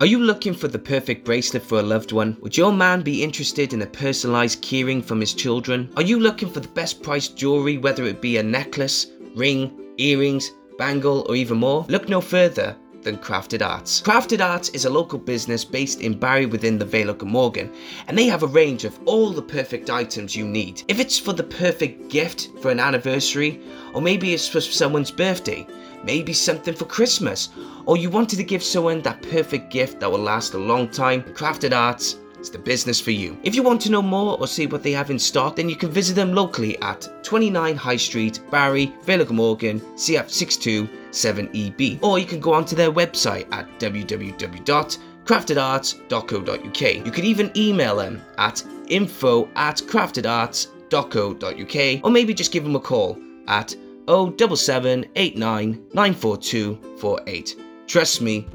Are you looking for the perfect bracelet for a loved one? Would your man be interested in a personalized keyring from his children? Are you looking for the best priced jewelry, whether it be a necklace, ring, earrings, bangle, or even more? Look no further than Crafted Arts. Crafted Arts is a local business based in Barry within the Vale of Glamorgan, and they have a range of all the perfect items you need. If it's for the perfect gift for an anniversary, or maybe it's for someone's birthday, maybe something for Christmas, or you wanted to give someone that perfect gift that will last a long time, Crafted Arts is the business for you. If you want to know more or see what they have in stock, then you can visit them locally at 29 High Street, Barry, Vale of Glamorgan, CF627EB, or you can go onto their website at www.craftedarts.co.uk. You can even email them at info at craftedarts.co.uk, or maybe just give them a call at 07789 94248. Trust me,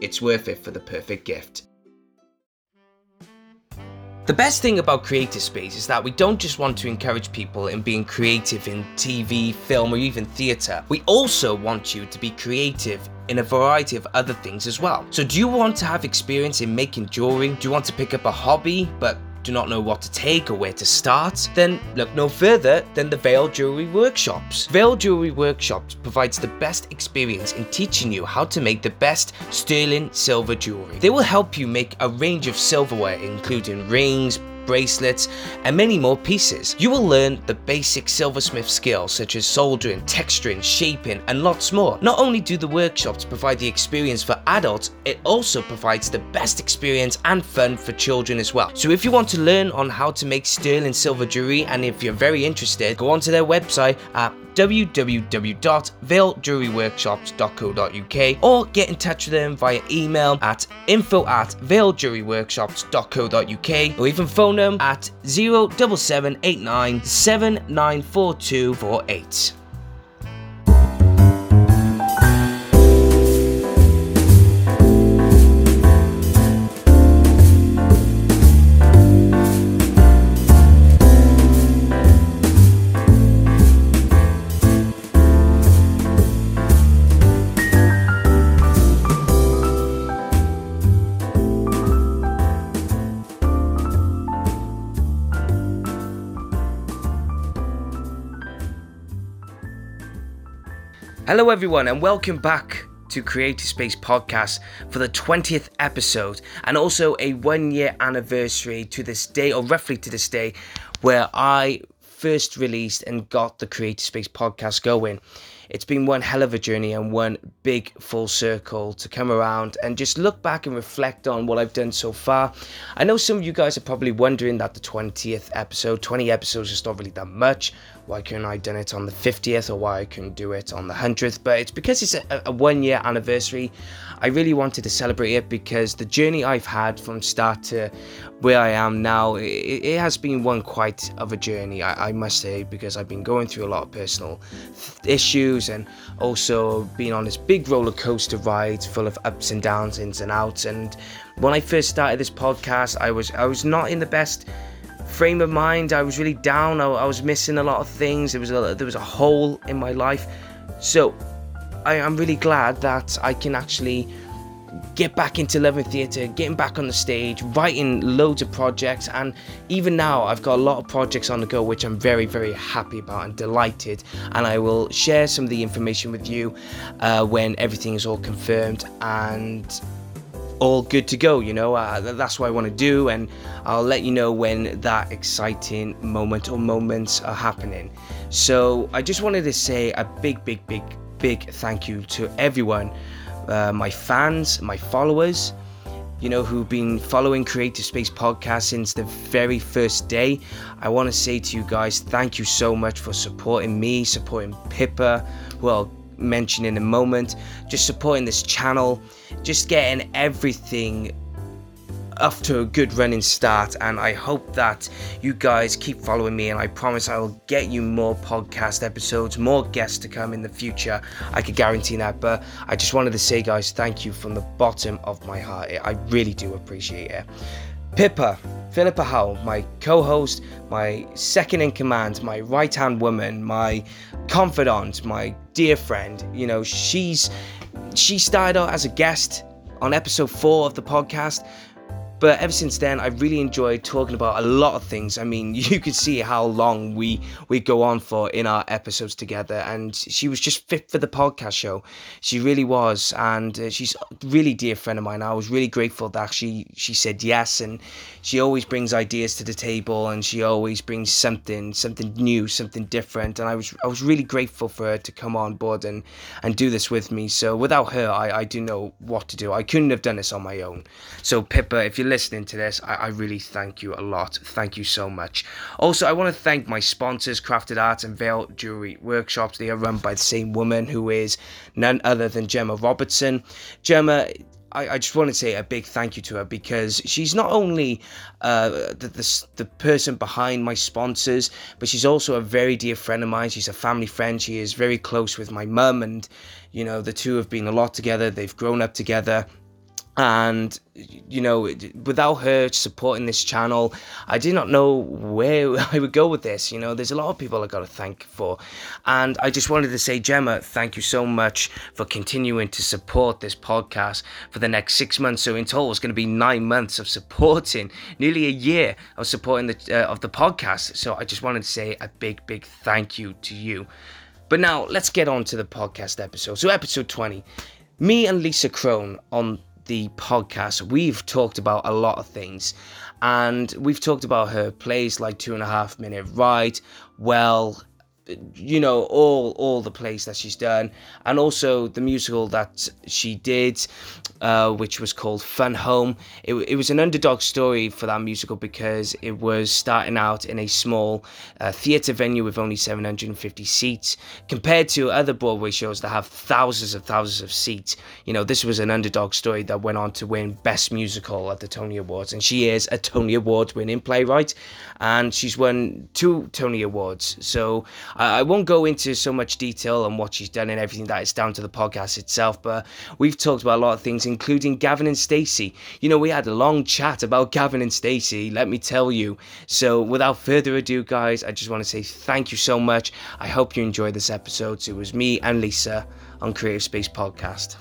it's worth it for the perfect gift. The best thing about Creative Space is that we don't just want to encourage people in being creative in TV, film, or even theatre. We also want you to be creative in a variety of other things as well. So, do you want to have experience in making jewelry? Do you want to pick up a hobby but do not know what to take or where to start, then look no further than the Veil Jewelry Workshops. Veil Jewelry Workshops provides the best experience in teaching you how to make the best sterling silver jewelry. They will help you make a range of silverware including rings, bracelets, and many more pieces. You will learn the basic silversmith skills such as soldering, texturing, shaping, and lots more. Not only do the workshops provide the experience for adults, it also provides the best experience and fun for children as well. So if you want to learn on how to make sterling silver jewelry and if you're very interested, go onto their website at www.veiljuryworkshops.co.uk or get in touch with them via email at info at or even phone at 07789 794248. Hello, everyone, and welcome back to Creative Space Podcast for the 20th episode, and also a one year anniversary to this day, or roughly to this day, where I first released and got the Creative Space Podcast going. It's been one hell of a journey and one big full circle to come around and just look back and reflect on what I've done so far. I know some of you guys are probably wondering that the 20th episode, 20 episodes is not really that much. Why couldn't I done it on the 50th or why I couldn't do it on the 100th but it's because it's a, a, one year anniversary. I really wanted to celebrate it because the journey I've had from start to where I am now it, it has been one quite of a journey I, I, must say because I've been going through a lot of personal th- issues and also being on this big roller coaster ride full of ups and downs ins and outs and when I first started this podcast I was I was not in the best frame of mind. I was really down. I, I was missing a lot of things. There was a there was a hole in my life. So I am really glad that I can actually get back into loving theatre, getting back on the stage, writing loads of projects, and even now I've got a lot of projects on the go which I'm very, very happy about and delighted. And I will share some of the information with you uh, when everything is all confirmed and all good to go. You know, uh, that's what I want to do, and I'll let you know when that exciting moment or moments are happening. So I just wanted to say a big, big, big, big thank you to everyone, uh, my fans, my followers. You know, who've been following Creative Space Podcast since the very first day. I want to say to you guys, thank you so much for supporting me, supporting Pippa, who I'll mention in a moment, just supporting this channel, just getting everything off to a good running start and I hope that you guys keep following me and I promise I will get you more podcast episodes, more guests to come in the future. I can guarantee that. But I just wanted to say guys, thank you from the bottom of my heart. I really do appreciate it. Pippa, Philippa Howell, my co host, my second in command, my right hand woman, my confidant, my dear friend. You know, she's she started out as a guest on episode four of the podcast. But ever since then, I've really enjoyed talking about a lot of things. I mean, you could see how long we we go on for in our episodes together, and she was just fit for the podcast show. She really was, and uh, she's a really dear friend of mine. I was really grateful that she she said yes, and she always brings ideas to the table, and she always brings something something new, something different. And I was I was really grateful for her to come on board and and do this with me. So without her, I I do know what to do. I couldn't have done this on my own. So Pippa, if you're listening to this, I, I really thank you a lot. Thank you so much. Also, I want to thank my sponsors, Crafted Arts and Veil Jewelry Workshops. They are run by the same woman who is none other than Gemma Robertson. Gemma I, just want to say a big thank you to her because she's not only uh, the, the, the person behind my sponsors, but she's also a very dear friend of mine. She's a family friend. She is very close with my mum, and you know the two have been a lot together. They've grown up together and you know without her supporting this channel i did not know where i would go with this you know? There's a lot of people i got to thank for. And i just wanted to say gemma thank you so much for continuing to support this podcast for the next six months. So in total it's going to be nine months of supporting nearly a year of supporting the uh, of the podcast. So i just wanted to say a big big thank you to you. But now let's get on to the podcast episode. So episode 20 me and lisa kron on the podcast, we've talked about a lot of things. And we've talked about her plays like Two and a Half Minute Ride, Well, you know all all the plays that she's done and also the musical that she did uh, which was called fun home. It, it was an underdog story for that musical because it was starting out in a small uh, theatre venue with only 750 seats compared to other broadway shows that have thousands and thousands of seats. You know this was an underdog story that went on to win best musical at the tony awards and she is a tony award winning playwright and she's won two tony awards. So I won't go into so much detail on what she's done and everything that is down to the podcast itself, but we've talked about a lot of things, including Gavin and Stacey. You know, we had a long chat about Gavin and Stacey, let me tell you. So, without further ado, guys, I just want to say thank you so much. I hope you enjoyed this episode. So, it was me and Lisa on Creative Space Podcast.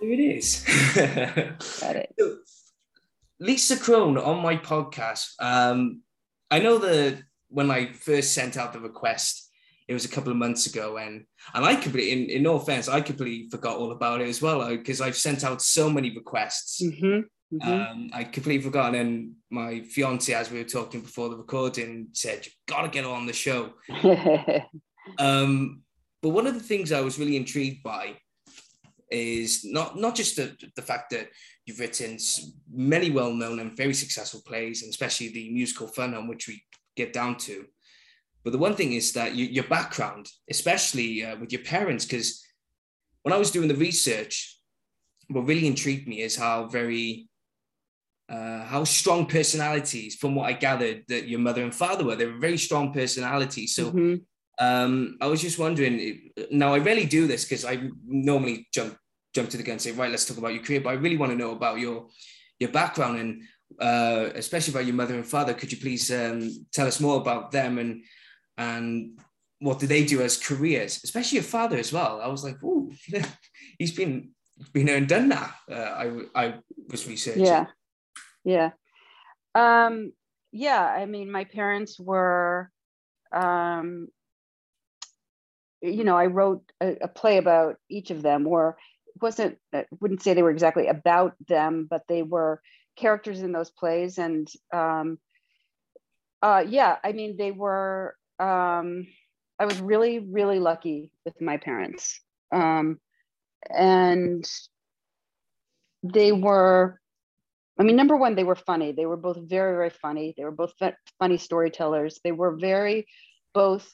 Here it is. Got it. Lisa Kron on my podcast. Um, I know that when I first sent out the request, it was a couple of months ago, and and I completely, in, in no offense, I completely forgot all about it as well because I've sent out so many requests. Mm-hmm. Mm-hmm. Um, I completely forgotten, and my fiance, as we were talking before the recording, said, "You've got to get on the show." um, but one of the things I was really intrigued by is not not just the, the fact that you've written many well-known and very successful plays, and especially the musical Fun Home, which we get down to. But the one thing is that you, your background, especially uh, with your parents, because when I was doing the research, what really intrigued me is how very uh, how strong personalities, from what I gathered, that your mother and father were. They were very strong personalities. So mm-hmm. Um, I was just wondering. Now I rarely do this because I normally jump jump to the gun and say, right, let's talk about your career. But I really want to know about your your background and uh, especially about your mother and father. Could you please um, tell us more about them and and what do they do as careers, especially your father as well? I was like, oh, he's been been there and done that. Uh, I I was researching. Yeah, yeah, um, yeah. I mean, my parents were um, you know, I wrote a, a play about each of them, or wasn't I wouldn't say they were exactly about them, but they were characters in those plays, and um, uh, yeah, I mean, they were. Um, I was really, really lucky with my parents, um, and they were. I mean, number one, they were funny. They were both very, very funny. They were both funny storytellers. They were very both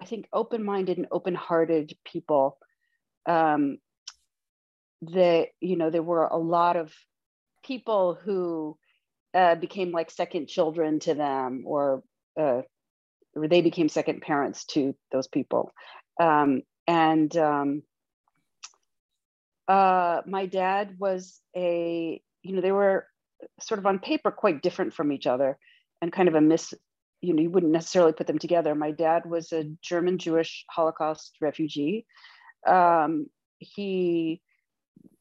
I think open-minded and open-hearted people. Um, that you know there were a lot of people who uh, became like second children to them, or uh, or they became second parents to those people. Um, and um, uh, my dad was a, you know, they were sort of on paper quite different from each other and kind of a miss, you know, you wouldn't necessarily put them together. My dad was a German Jewish Holocaust refugee. Um, he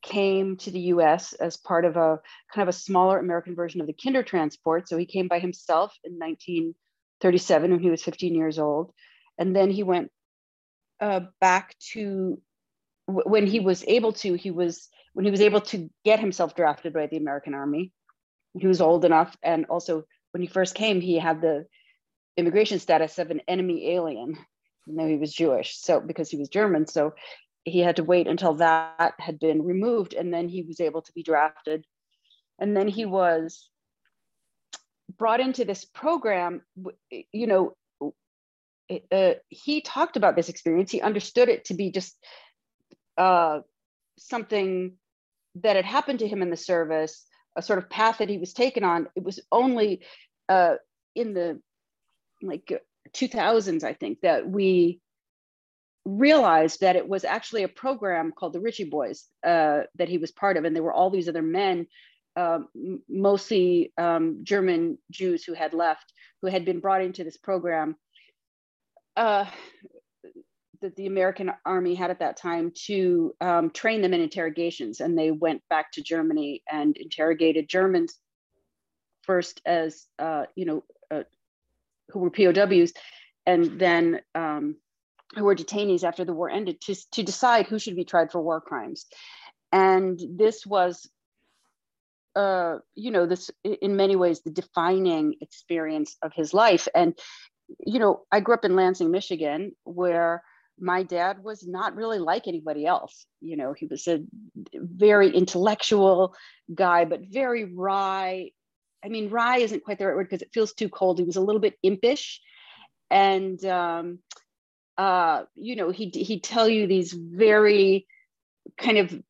came to the US as part of a kind of a smaller American version of the Kindertransport. So he came by himself in 1937 when he was 15 years old. And then he went uh, back to when he was able to, he was when he was able to get himself drafted by the American Army. He was old enough, and also when he first came, he had the immigration status of an enemy alien. You know, he was Jewish, so because he was German, so he had to wait until that had been removed, and then he was able to be drafted. And then he was brought into this program. You know, uh, he talked about this experience. He understood it to be just uh, something that had happened to him in the service, a sort of path that he was taken on. It was only uh, in the like 2000s, I think, that we realized that it was actually a program called the Ritchie Boys uh, that he was part of, and there were all these other men, um, mostly um, German Jews who had left, who had been brought into this program uh, that the American army had at that time to um, train them in interrogations. And they went back to Germany and interrogated Germans first as, uh, you know, uh, who were POWs, and then um, who were detainees after the war ended to, to decide who should be tried for war crimes. And this was, uh, you know, this in many ways the defining experience of his life. And, you know, I grew up in Lansing, Michigan, where my dad was not really like anybody else. You know, he was a very intellectual guy, but very wry. I mean, wry isn't quite the right word because it feels too cold. He was a little bit impish. And, um, uh, you know, he, he'd tell you these very kind of,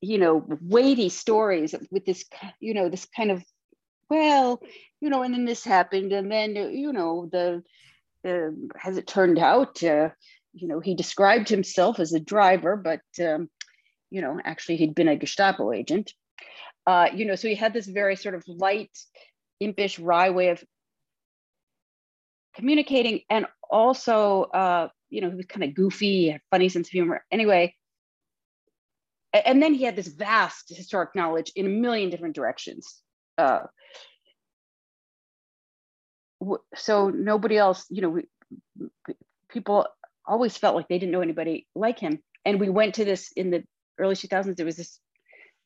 you know, weighty stories with this, you know, this kind of, well, you know, and then this happened. And then, you know, the, uh, as it turned out, uh, you know, he described himself as a driver, but, um, you know, actually he'd been a Gestapo agent. Uh, you know, so he had this very sort of light, impish, wry way of communicating. And also, uh, you know, he was kind of goofy, had funny sense of humor. Anyway, and then he had this vast historic knowledge in a million different directions. Uh, so nobody else, you know, we, people always felt like they didn't know anybody like him. And we went to this in the early 2000s, there was this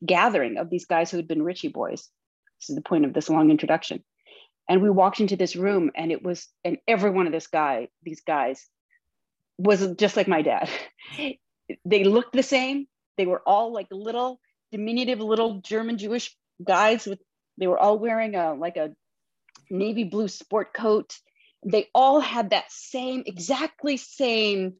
gathering of these guys who had been Ritchie boys. This is the point of this long introduction. And we walked into this room and it was, and every one of this guy, these guys was just like my dad. they looked the same. They were all like little diminutive little German Jewish guys with, they were all wearing a, like a navy blue sport coat they all had that same exactly same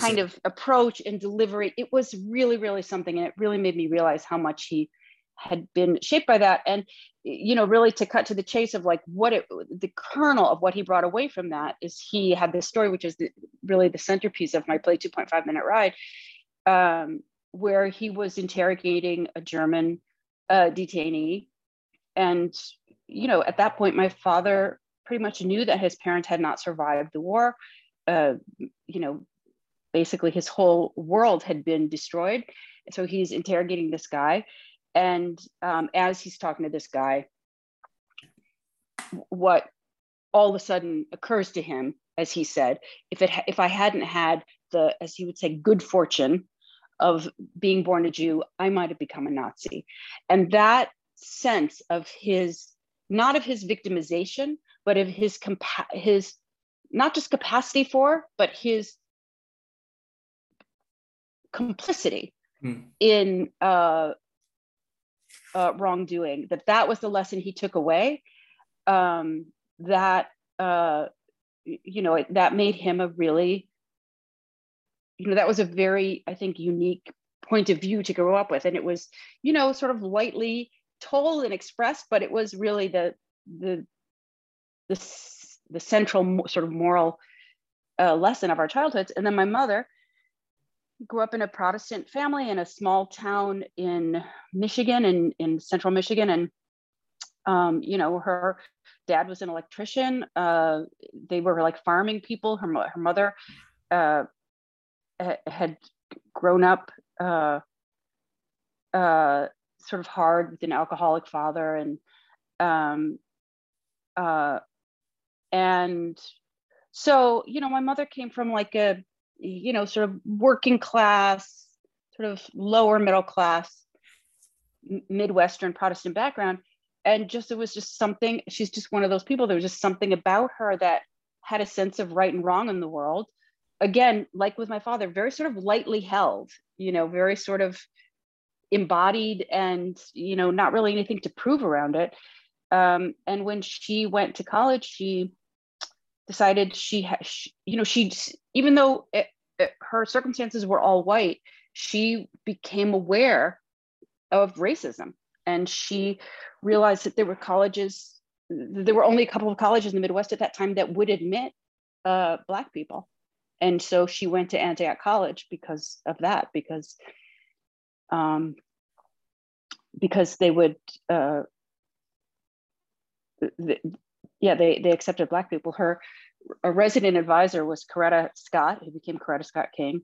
kind of approach and delivery. It was really really something and it really made me realize how much he had been shaped by that. And you know really to cut to the chase of like what it the kernel of what he brought away from that is he had this story which is the, really the centerpiece of my play 2.5 minute ride um, where he was interrogating a german uh, detainee. And you know at that point my father pretty much knew that his parents had not survived the war. Uh, you know, basically his whole world had been destroyed. So he's interrogating this guy. And um, as he's talking to this guy, what all of a sudden occurs to him, as he said, if it if I hadn't had the, as he would say, good fortune of being born a Jew, I might have become a Nazi. And that sense of his, not of his victimization, but of his compa- his not just capacity for, but his complicity hmm. in uh, uh, wrongdoing. That that was the lesson he took away. Um, that uh, you know it, that made him a really you know that was a very I think unique point of view to grow up with, and it was you know sort of lightly told and expressed, but it was really the the the, the central sort of moral uh, lesson of our childhoods. And then my mother grew up in a Protestant family in a small town in Michigan, in, in central Michigan. And, um, you know, her dad was an electrician. Uh, they were like farming people. Her, her mother uh, had grown up uh, uh, sort of hard with an alcoholic father and um, uh, and so you know my mother came from like a you know sort of working class sort of lower middle class midwestern protestant background. And just it was just something she's just one of those people there was just something about her that had a sense of right and wrong in the world. Again like with my father very sort of lightly held you know very sort of embodied and you know not really anything to prove around it. Um, and when she went to college she decided she had you know she even though it, it, her circumstances were all white she became aware of racism. And she realized that there were colleges there were only a couple of colleges in the midwest at that time that would admit uh, black people. And so she went to antioch college because of that because um, because they would uh, the, yeah they they accepted black people. Her a resident advisor was coretta scott who became coretta scott king.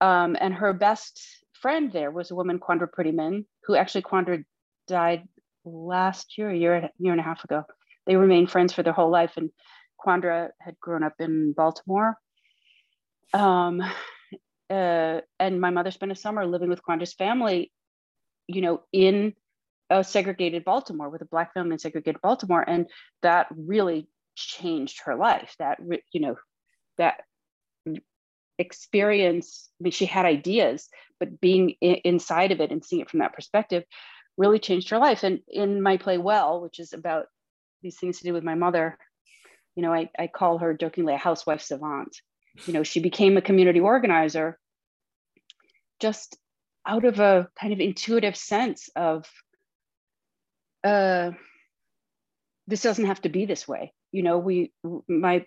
Um, and her best friend there was a woman quandra prettyman who actually quandra died last year a year year and a half ago. They remained friends for their whole life and quandra had grown up in baltimore. Um, uh, and my mother spent a summer living with Quandra's family, you know, in a segregated Baltimore with a black family in segregated Baltimore, and that really changed her life. That you know, that experience. I mean, she had ideas, but being inside of it and seeing it from that perspective really changed her life. And in my play, Well, which is about these things to do with my mother, you know, I, I call her jokingly a housewife savant you know she became a community organizer just out of a kind of intuitive sense of uh, this doesn't have to be this way you know we my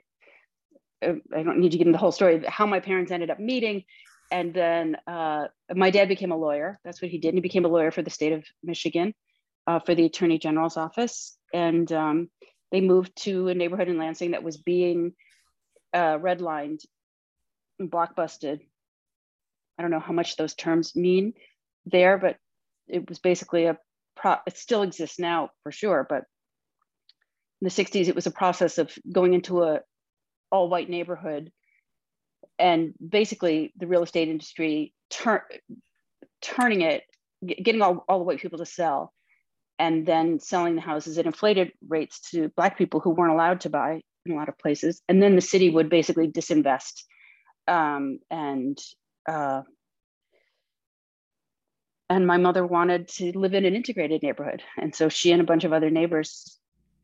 uh, i don't need to get into the whole story how my parents ended up meeting and then uh, my dad became a lawyer that's what he did and he became a lawyer for the state of michigan uh, for the attorney general's office and um, they moved to a neighborhood in lansing that was being uh, redlined blockbusted. I don't know how much those terms mean there, but it was basically a pro. It still exists now for sure, but the 60s, it was a process of going into a all white neighborhood and basically the real estate industry turn turning it, getting all, all the white people to sell and then selling the houses at inflated rates to black people who weren't allowed to buy in a lot of places. And then the city would basically disinvest um, and uh, and my mother wanted to live in an integrated neighborhood, and so she and a bunch of other neighbors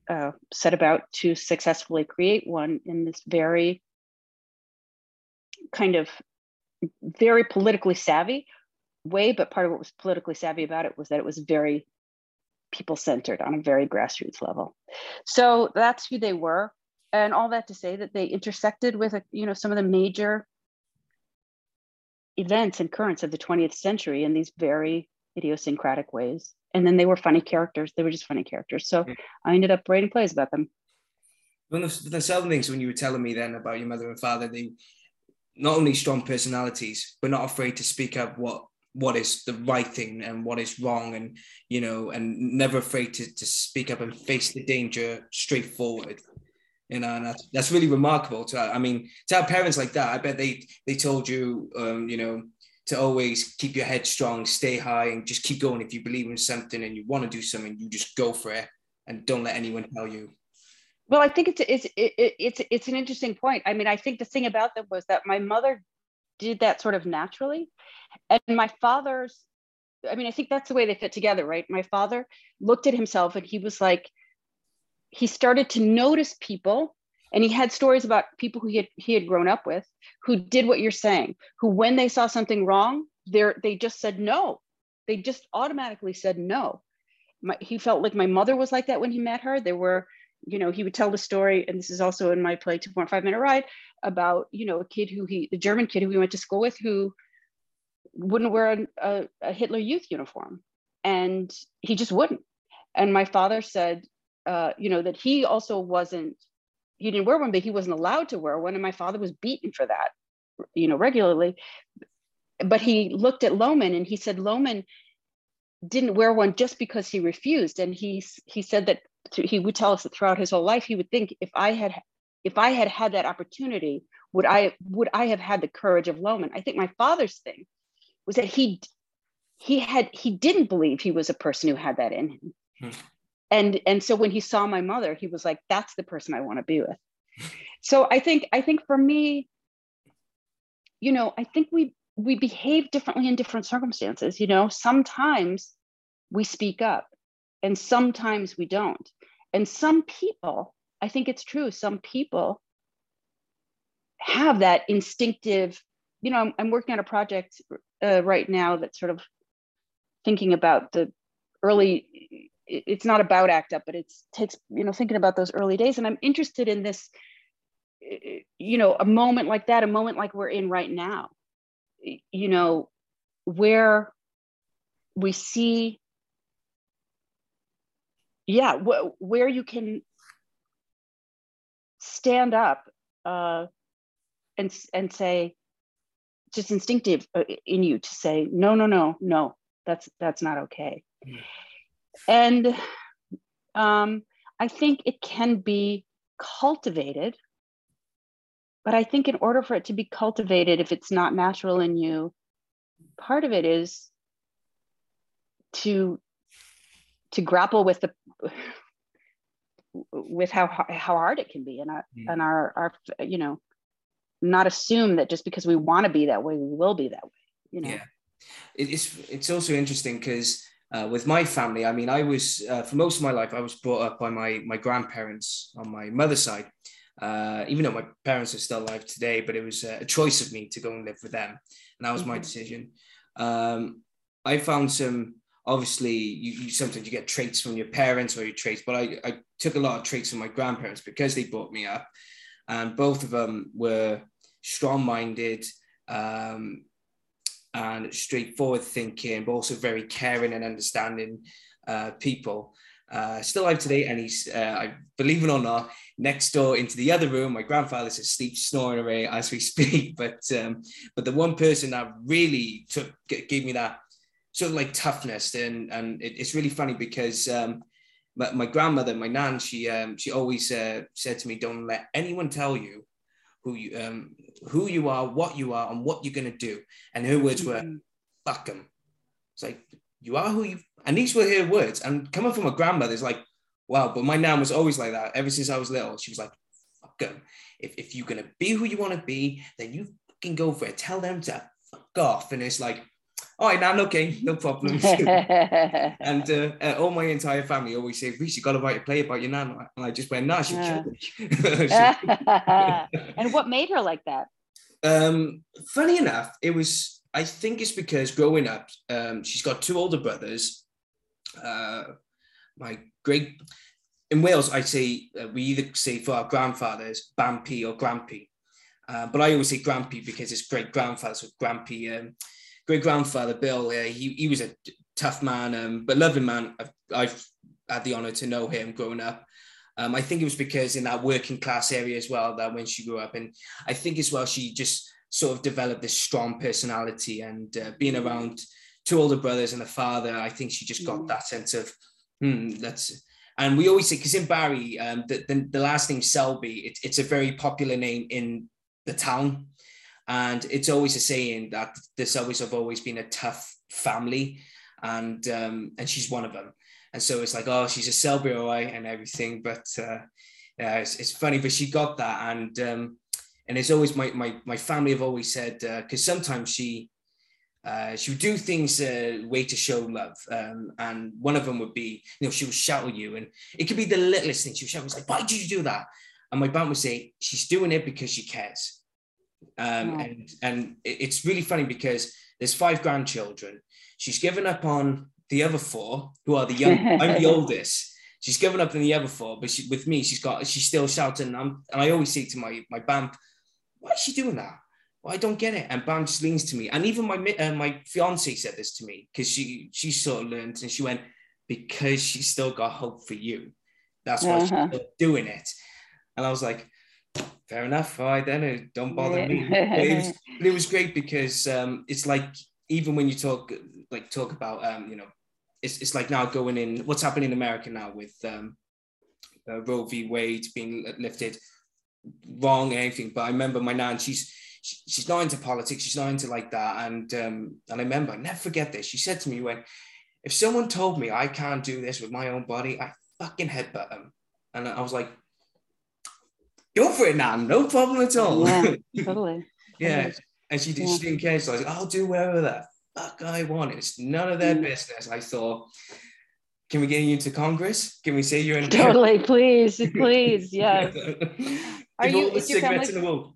uh, set about to successfully create one in this very kind of very politically savvy way. But part of what was politically savvy about it was that it was very people centered on a very grassroots level. So that's who they were and all that to say that they intersected with a, you know some of the major events and currents of the 20th century in these very idiosyncratic ways. And then they were funny characters. They were just funny characters. So mm. I ended up writing plays about them. One of the certain things when you were telling me then about your mother and father, they not only strong personalities, but not afraid to speak up what what is the right thing and what is wrong and you know and never afraid to, to speak up and face the danger straightforward you know, and that's, that's really remarkable. To I mean, to have parents like that, I bet they they told you, um, you know, to always keep your head strong, stay high, and just keep going. If you believe in something and you want to do something, you just go for it, and don't let anyone tell you. Well, I think it's it's it, it's it's an interesting point. I mean, I think the thing about them was that my mother did that sort of naturally, and my father's. I mean, I think that's the way they fit together, right? My father looked at himself and he was like, he started to notice people and he had stories about people who he had, he had grown up with who did what you're saying who when they saw something wrong they they just said no. They just automatically said no. My, he felt like my mother was like that when he met her. There were you know, he would tell the story, and this is also in my play, Two Point Five Minute Ride, about you know a kid who he, the German kid who he went to school with, who wouldn't wear a, a, a Hitler Youth uniform, and he just wouldn't. And my father said, uh, you know, that he also wasn't, he didn't wear one, but he wasn't allowed to wear one, and my father was beaten for that, you know, regularly. But he looked at Lohman and he said Lohman didn't wear one just because he refused, and he he said that he would tell us that throughout his whole life he would think if I had if I had had that opportunity, would I would I have had the courage of Lohman? I think my father's thing was that he he had he didn't believe he was a person who had that in him. Hmm. And and so when he saw my mother, he was like, that's the person I want to be with. so I think I think for me, you know, I think we we behave differently in different circumstances. You know, sometimes we speak up and sometimes we don't. And some people, I think it's true, some people have that instinctive, you know, I'm, I'm working on a project uh, right now that's sort of thinking about the early, it's not about ACT UP, but it takes, you know, thinking about those early days. And I'm interested in this, you know, a moment like that, a moment like we're in right now, you know, where we see yeah wh- where you can stand up uh, and and say just instinctive uh, in you to say no no no no that's that's not okay mm. And um, i think it can be cultivated but i think in order for it to be cultivated if it's not natural in you part of it is to to grapple with the with how how hard it can be and our mm. and our our you know not assume that just because we want to be that way we will be that way you know yeah it's it's also interesting because uh, with my family. I mean i was uh, for most of my life i was brought up by my my grandparents on my mother's side uh, even though my parents are still alive today but it was a choice of me to go and live with them. And that was mm-hmm. my decision. Um, i found some obviously you, you, sometimes you get traits from your parents or your traits but I, I took a lot of traits from my grandparents because they brought me up. And both of them were strong-minded um, and straightforward thinking but also very caring and understanding uh, people. Uh, still alive today and he's uh, I believe it or not next door into the other room. My grandfather's asleep snoring away as we speak but um, but the one person that really took gave me that sort of like toughness and and it, it's really funny because um, my, my, grandmother my nan she um, she always uh, said to me don't let anyone tell you who you um, who you are what you are and what you're going to do. And her words were mm-hmm. fuck them it's like you are who you and these were her words. And coming from a grandmother is like wow but my nan was always like that ever since i was little. She was like fuck them if, if you're going to be who you want to be then you can go for it. Tell them to fuck off. And it's like all right, Nan, okay, no problem. and uh, uh, all my entire family always say, Rhys, you got to write a play about your Nan. And I just went, nah, she yeah. and what made her like that? Um, funny enough, it was, I think it's because growing up, um, she's got two older brothers. Uh, my great, in Wales, I say, uh, we either say for our grandfathers, Bampy or Grampy. Uh, but I always say Grampy because it's great grandfather, so Grampy. Um, great grandfather Bill, he he was a tough man, um, but loving man. I've, I've, had the honor to know him growing up. Um, I think it was because in that working class area as well that when she grew up, and I think as well she just sort of developed this strong personality and uh, being around two older brothers and a father. I think she just got mm. that sense of hmm, that's. And we always say because in Barry, um, the, the, the last name Selby, it, it's a very popular name in the town. And it's always a saying that the Selbys have always been a tough family, and um, and she's one of them. And so it's like, oh, she's a Selby, and everything. But uh, yeah, it's, it's funny, but she got that, and um, and it's always my my my family have always said because uh, sometimes she. Uh, she would do things uh, way to show love, um, and one of them would be, you know, she would shout at you, and it could be the littlest thing. She would shout, "Was like, why did you do that?" And my bamp would say, "She's doing it because she cares." Um, and and it's really funny because there's five grandchildren. She's given up on the other four, who are the young. I'm the oldest. she's given up on the other four, but she, with me, she's got she's still shouting. And, and I always say to my my bamp, why is she doing that? Well, I don't get it. And Bamp just leans to me, and even my uh, my fiance said this to me because she she sort of learned, and she went because she's still got hope for you. That's why uh-huh. she's doing it. And I was like, fair enough. All right, then uh, don't bother me. it, was, it was great because um, it's like even when you talk like talk about um, you know, it's, it's like now going in what's happening in America now with um, uh, Roe v. Wade being lifted, wrong and anything. But I remember my nan, she's she's not into politics, she's not into like that. And um, and I remember, I never forget this. She said to me when if someone told me I can't do this with my own body, I fucking headbutt them. And I was like, go for it, Nan, no problem at all. Yeah, totally. yeah. And she, yeah. she didn't care. So I was like, I'll do whatever the fuck I want. It's none of their mm. business. I thought, can we get you into Congress? Can we say you're in totally, please, please, yes. Are you all the cigarettes family... in the world?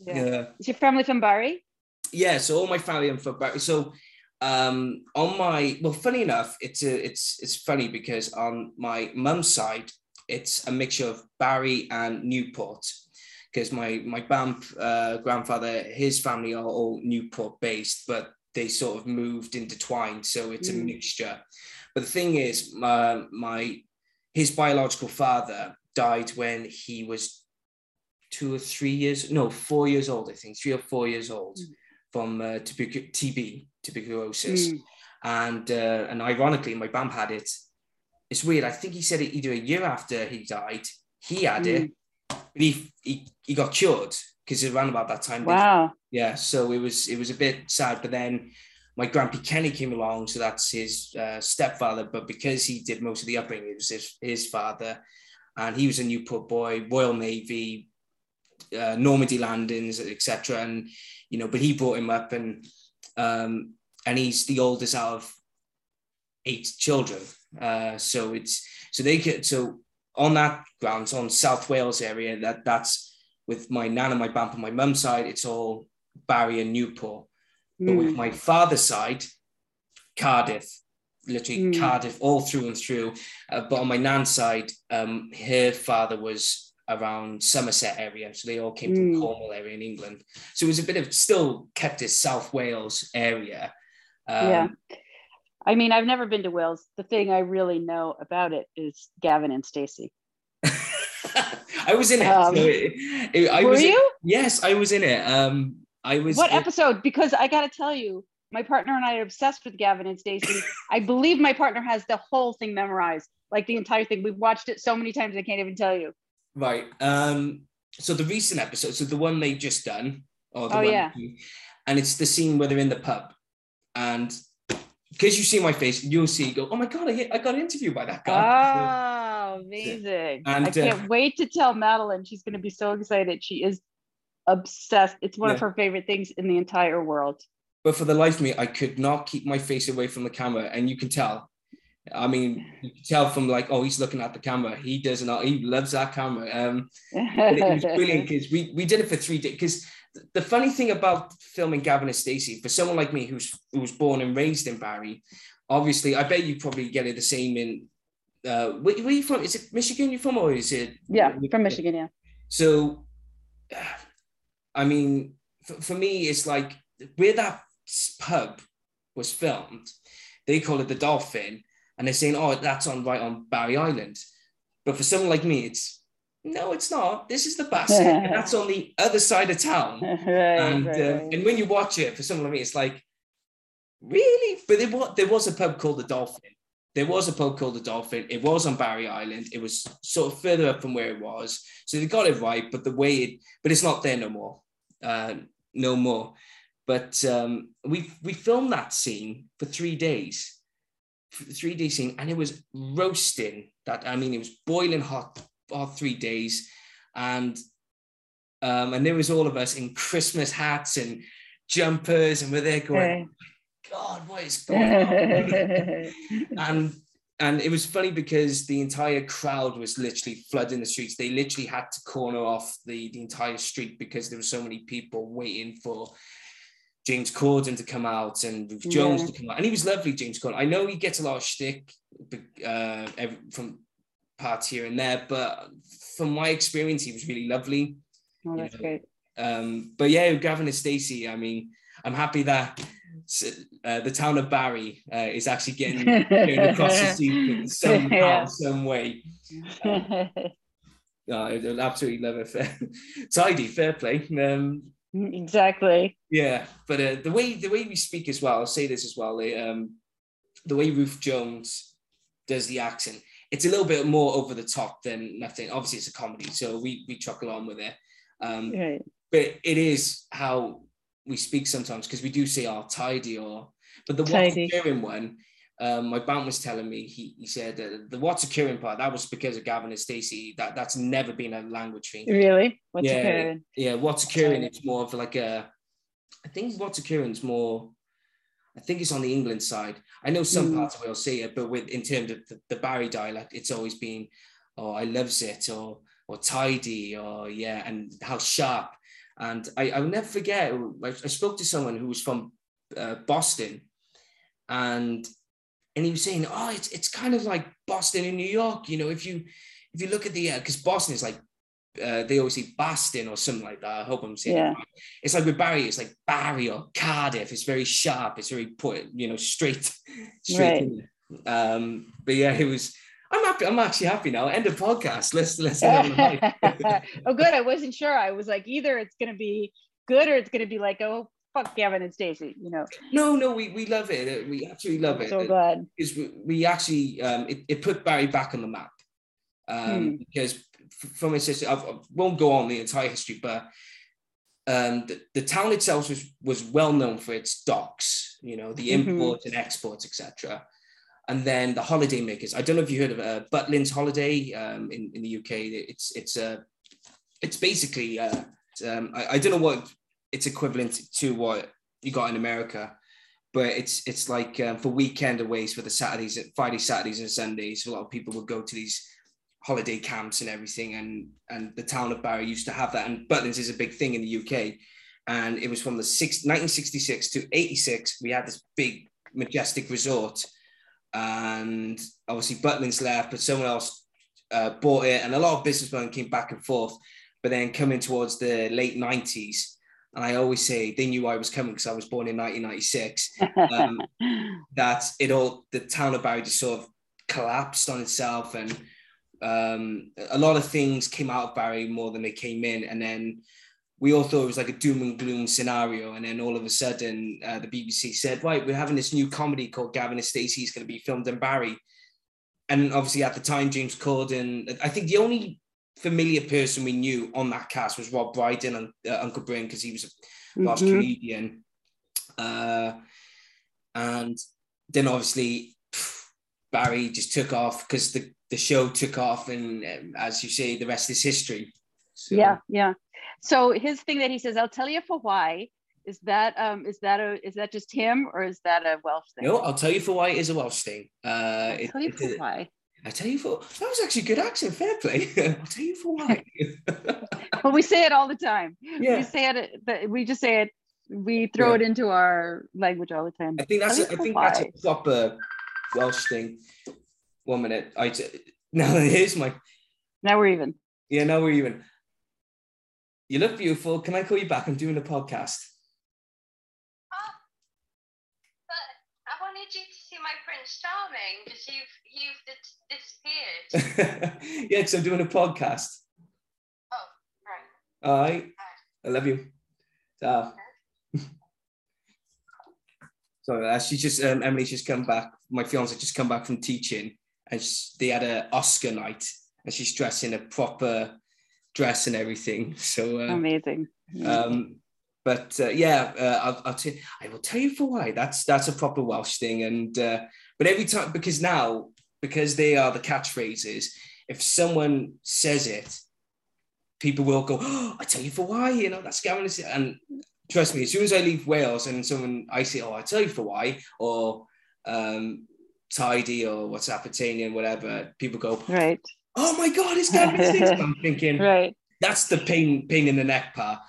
Yeah. yeah. Is your family from Barry? Yeah, so all my family are from Barry. So um, on my well, funny enough, it's a, it's it's funny because on my mum's side, it's a mixture of Barry and Newport because my my BAMP uh, grandfather, his family are all Newport based, but they sort of moved intertwined, so it's mm. a mixture. But the thing is, uh, my his biological father died when he was two or three years, no, four years old, I think, three or four years old mm. from uh, TB, tuberculosis. Mm. And uh, and ironically, my BAMP had it it's weird. I think he said it either a year after he died, he had mm. it, but he, he, he got cured because around about that time. Wow. Yeah. So it was it was a bit sad, but then my grandpa Kenny came along, so that's his uh, stepfather. But because he did most of the upbringing, it was his, his father, and he was a Newport boy, Royal Navy, uh, Normandy landings, etc. And you know, but he brought him up, and um, and he's the oldest out of eight children. Uh, so it's so they get so on that grounds on South Wales area that that's with my nan and my bamp on my mum's side it's all Barry and Newport mm. but with hmm. my father's side Cardiff literally mm. Cardiff all through and through uh, but on my nan's side um, her father was around Somerset area so they all came mm. from hmm. Cornwall area in England so it was a bit of still kept as South Wales area um, yeah I mean, I've never been to Wales. The thing I really know about it is Gavin and Stacey. I was in it. Um, so it, it I were was you? In, yes, I was in it. Um, I was. What episode? Because I got to tell you, my partner and I are obsessed with Gavin and Stacey. I believe my partner has the whole thing memorized, like the entire thing. We've watched it so many times I can't even tell you. Right. Um. So the recent episode, so the one they just done, or the oh, one, yeah. and it's the scene where they're in the pub, and because you see my face, you'll see, go, oh my God, I, I got interviewed by that guy. Oh, amazing. And, I can't uh, wait to tell Madeleine. She's going to be so excited. She is obsessed. It's one yeah. of her favorite things in the entire world. But for the life of me, I could not keep my face away from the camera. And you can tell. I mean, you can tell from like, oh, he's looking at the camera. He does not, he loves that camera. Um, it was brilliant because we, we did it for three days. Because the funny thing about filming Gavin and Stacey, for someone like me who's who was born and raised in Barry, obviously, I bet you probably get it the same in. Uh, where, where are you from? Is it Michigan? you're from or is it? Yeah, from Michigan. Yeah. So, I mean, for, for me, it's like where that pub was filmed. They call it the Dolphin, and they're saying, "Oh, that's on right on Barry Island." But for someone like me, it's no, it's not. This is the bus. and that's on the other side of town. right, and right, uh, and when you watch it, for someone like me, it's like, really? But there was there was a pub called the Dolphin. There was a pub called the Dolphin. It was on Barry Island. It was sort of further up from where it was, so they got it right. But the way it, but it's not there no more. Uh, no more. But um, we we filmed that scene for three days, three day scene, and it was roasting. That I mean, it was boiling hot our three days, and um, and there was all of us in Christmas hats and jumpers, and we're there going, God, what is going on? and and it was funny because the entire crowd was literally flooding the streets. They literally had to corner off the, the entire street because there were so many people waiting for James Corden to come out and Ruth Jones yeah. to come out. And he was lovely, James Corden. I know he gets a lot of shtick uh, from parts here and there, but from my experience, he was really lovely. Oh, that's know, great. Um, but yeah, Gavin and Stacey, I mean, I'm happy that uh, the town of Barry uh, is actually getting, across the sea somehow, yeah. some way. Um, I absolutely love it. Tidy, fair play. Um, exactly. Yeah, but uh, the way the way we speak as well, I'll say this as well. Um, the way Ruth Jones does the accent, it's a little bit more over the top than nothing. Obviously, it's a comedy, so we we chuckle on with it. Um, right. But it is how we speak sometimes because we do say "our oh, tidy" or. But the tidy. one, um, my band was telling me he, he said uh, the what's occurring part that was because of Gavin and Stacey that that's never been a language thing. Really? What's yeah, occurring? Yeah, what's occurring? It's more of like a. I think what's occurring is more. I think it's on the England side. I know some mm. parts will say it, but with in terms of the, the Barry dialect, it's always been, oh, I loves it, or or tidy, or yeah, and how sharp. And I I'll never forget. I, I spoke to someone who was from uh, Boston, and and he was saying, oh, it's it's kind of like Boston in New York. You know, if you if you look at the because uh, Boston is like uh, they always say Boston or something like that. I hope I'm saying yeah. it right. It's like with Barry, it's like Barry or Cardiff. It's very sharp. It's very put, you know, straight, straight. Right. Um, but yeah, it was. I'm happy. I'm actually happy now. End of podcast. Let's let's. oh, good. I wasn't sure. I was like, either it's gonna be good or it's gonna be like, oh, fuck Gavin and Stacey, you know. No, no, we, we love it. We absolutely love it. So glad. Because we, we actually um, it, it put Barry back on the map. Um, hmm. because from its history, I won't go on the entire history, but um, the, the town itself was, was well known for its docks, you know, the mm-hmm. imports and exports, etc. And then the holiday makers. I don't know if you heard of uh, Butlins Holiday um, in, in the UK. It's it's uh, it's basically uh, um, I, I don't know what it's equivalent to what you got in America, but it's it's like um, for weekend aways for the Saturdays, Friday, Saturdays, and Sundays. A lot of people would go to these holiday camps and everything, and and the town of Barry used to have that. And Butlins is a big thing in the UK, and it was from the six, 1966 to 86. We had this big majestic resort, and obviously Butlins left, but someone else uh, bought it, and a lot of businessmen came back and forth. But then coming towards the late 90s, and I always say they knew I was coming because I was born in 1996. Um, that it all the town of Barry just sort of collapsed on itself, and um, a lot of things came out of Barry more than they came in, and then we all thought it was like a doom and gloom scenario, and then all of a sudden uh, the BBC said, "Right, we're having this new comedy called Gavin and Stacey is going to be filmed in Barry." And obviously, at the time, James Corden. I think the only familiar person we knew on that cast was Rob Brydon and uh, Uncle Bryn because he was a Welsh mm-hmm. comedian. Uh, and then obviously Barry just took off because the, the show took off, and um, as you say, the rest is history. So. Yeah, yeah. So his thing that he says, "I'll tell you for why." Is that um is that a is that just him or is that a Welsh thing? No, I'll tell you for why it is a Welsh thing. Uh, I'll tell you for why. I tell you for that was actually a good accent. Fair play. I'll tell you for why. well, we say it all the time. Yeah. We say it, but we just say it. We throw yeah. it into our language all the time. I think that's I think why. that's a proper Welsh thing. One minute. I t- now here's my. Now we're even. Yeah, now we're even. You look beautiful. Can I call you back? I'm doing a podcast. Oh, but I wanted you to see my Prince Charming because you've you've disappeared. yeah, because I'm doing a podcast. Oh, right. All right. I love you. So, Sorry, uh, she just um, Emily's just come back. My fiance just come back from teaching, and she, they had an Oscar night, and she's dressed in a proper dress and everything. So uh, amazing. Um, but uh, yeah, uh, I'll, I'll t- I will tell you for why. That's that's a proper Welsh thing, and uh, but every time because now because they are the catchphrases, if someone says it, people will go, oh, I tell you for why, you know, that's Gavin. And trust me, as soon as I leave Wales and someone, I say, oh, I tell you for why, or um, tidy or what's Apatanian, whatever, people go, right. Oh my God, it's Gavin I'm thinking, right. That's the pain, pain in the neck part.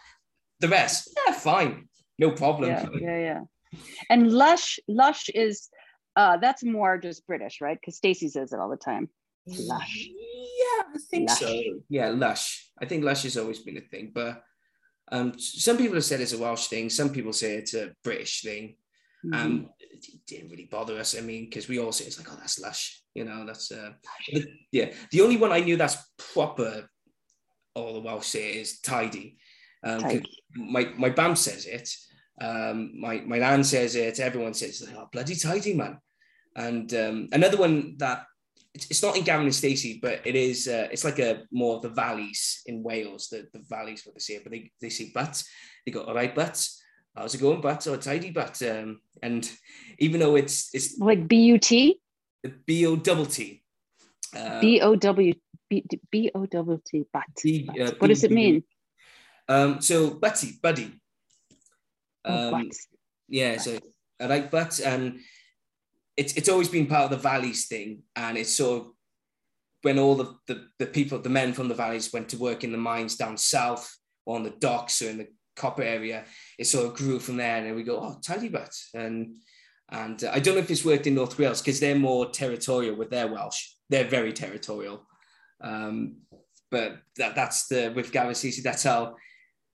The rest, yeah, fine, no problem. Yeah, yeah, yeah. And lush, lush is uh, that's more just British, right? Because Stacey says it all the time. Lush. Yeah, I think Lush. so. Yeah, lush. I think lush has always been a thing, but um, some people have said it's a Welsh thing. Some people say it's a British thing. Mhm. Um, it didn't really bother us. I mean, because we all say it's like, oh, that's lush. You know, that's uh, yeah. The only one I knew that's proper, all the Welsh say is tidy. Um, Tidy. my my bamp says it. Um, my my nan says it. Everyone says, it, oh, bloody tidy man. And um, another one that it's, it's not in Gavin and Stacey, but it is. Uh, it's like a more of the valleys in Wales. The the valleys what they say, but they they say but. They go all right, but how's it going, but or tidy, but. Um, and even though it's it's like B-U-T, the B O double T. Uh, B-O-W, B- B-O-W-T, but. Uh, what does it mean? um, so Butty, buddy. Oh, Um. Yeah, so I like but and it's it's always been part of the valleys thing, and it's sort of when all the, the the people, the men from the valleys went to work in the mines down south or on the docks or in the copper area, it sort of grew from there, and then we go, oh, tidy butt, and and uh, I don't know if it's worked in North Wales because they're more territorial with their Welsh. They're very territorial, um, but that that's the with Gavin Stacey, that's how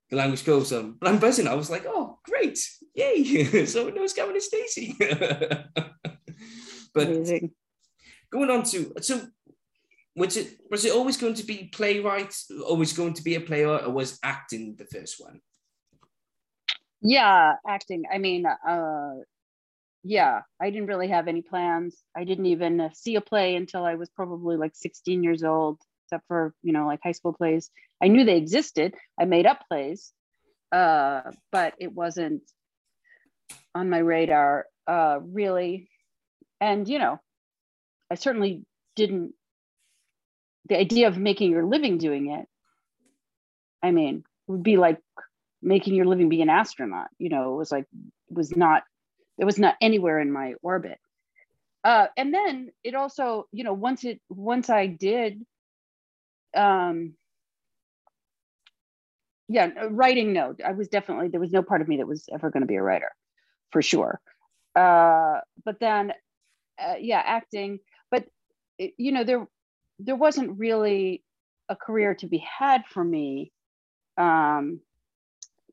the language goes. Um, but I'm buzzing. I was like, oh, great, yay! so it knows Gavin and Stacey. but Amazing. going on to so was it was it always going to be playwright, always going to be a playwright, or was acting the first one? Yeah, acting. I mean, uh, yeah, I didn't really have any plans. I didn't even see a play until I was probably like 16 years old, except for, you know, like high school plays. I knew they existed. I made up plays, uh, but it wasn't on my radar, uh, really. And, you know, I certainly didn't, the idea of making your living doing it, I mean, would be like making your living be an astronaut you know it was like it was not it was not anywhere in my orbit. Uh and then it also you know once it once i did um yeah writing no i was definitely there was no part of me that was ever going to be a writer for sure. Uh but then uh, yeah acting but it, you know there there wasn't really a career to be had for me um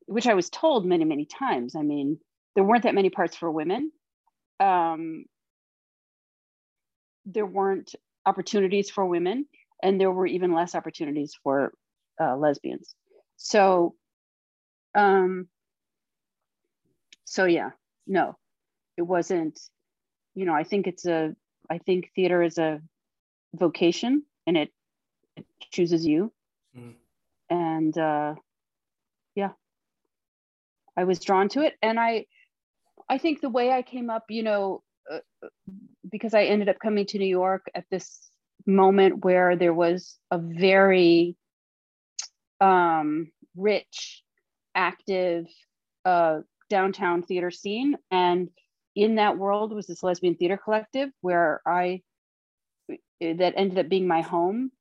which I was told many, many times. I mean, there weren't that many parts for women. Um, there weren't opportunities for women, and there were even less opportunities for uh, lesbians. So, um, so yeah, no, it wasn't. You know, I think it's a. I think theater is a vocation, and it, it chooses you. Mhm. And uh, yeah, I was drawn to it, and I, I think the way I came up, you know, uh, because I ended up coming to New York at this moment where there was a very um, rich, active uh, downtown theater scene, and in that world was this lesbian theater collective where I that ended up being my home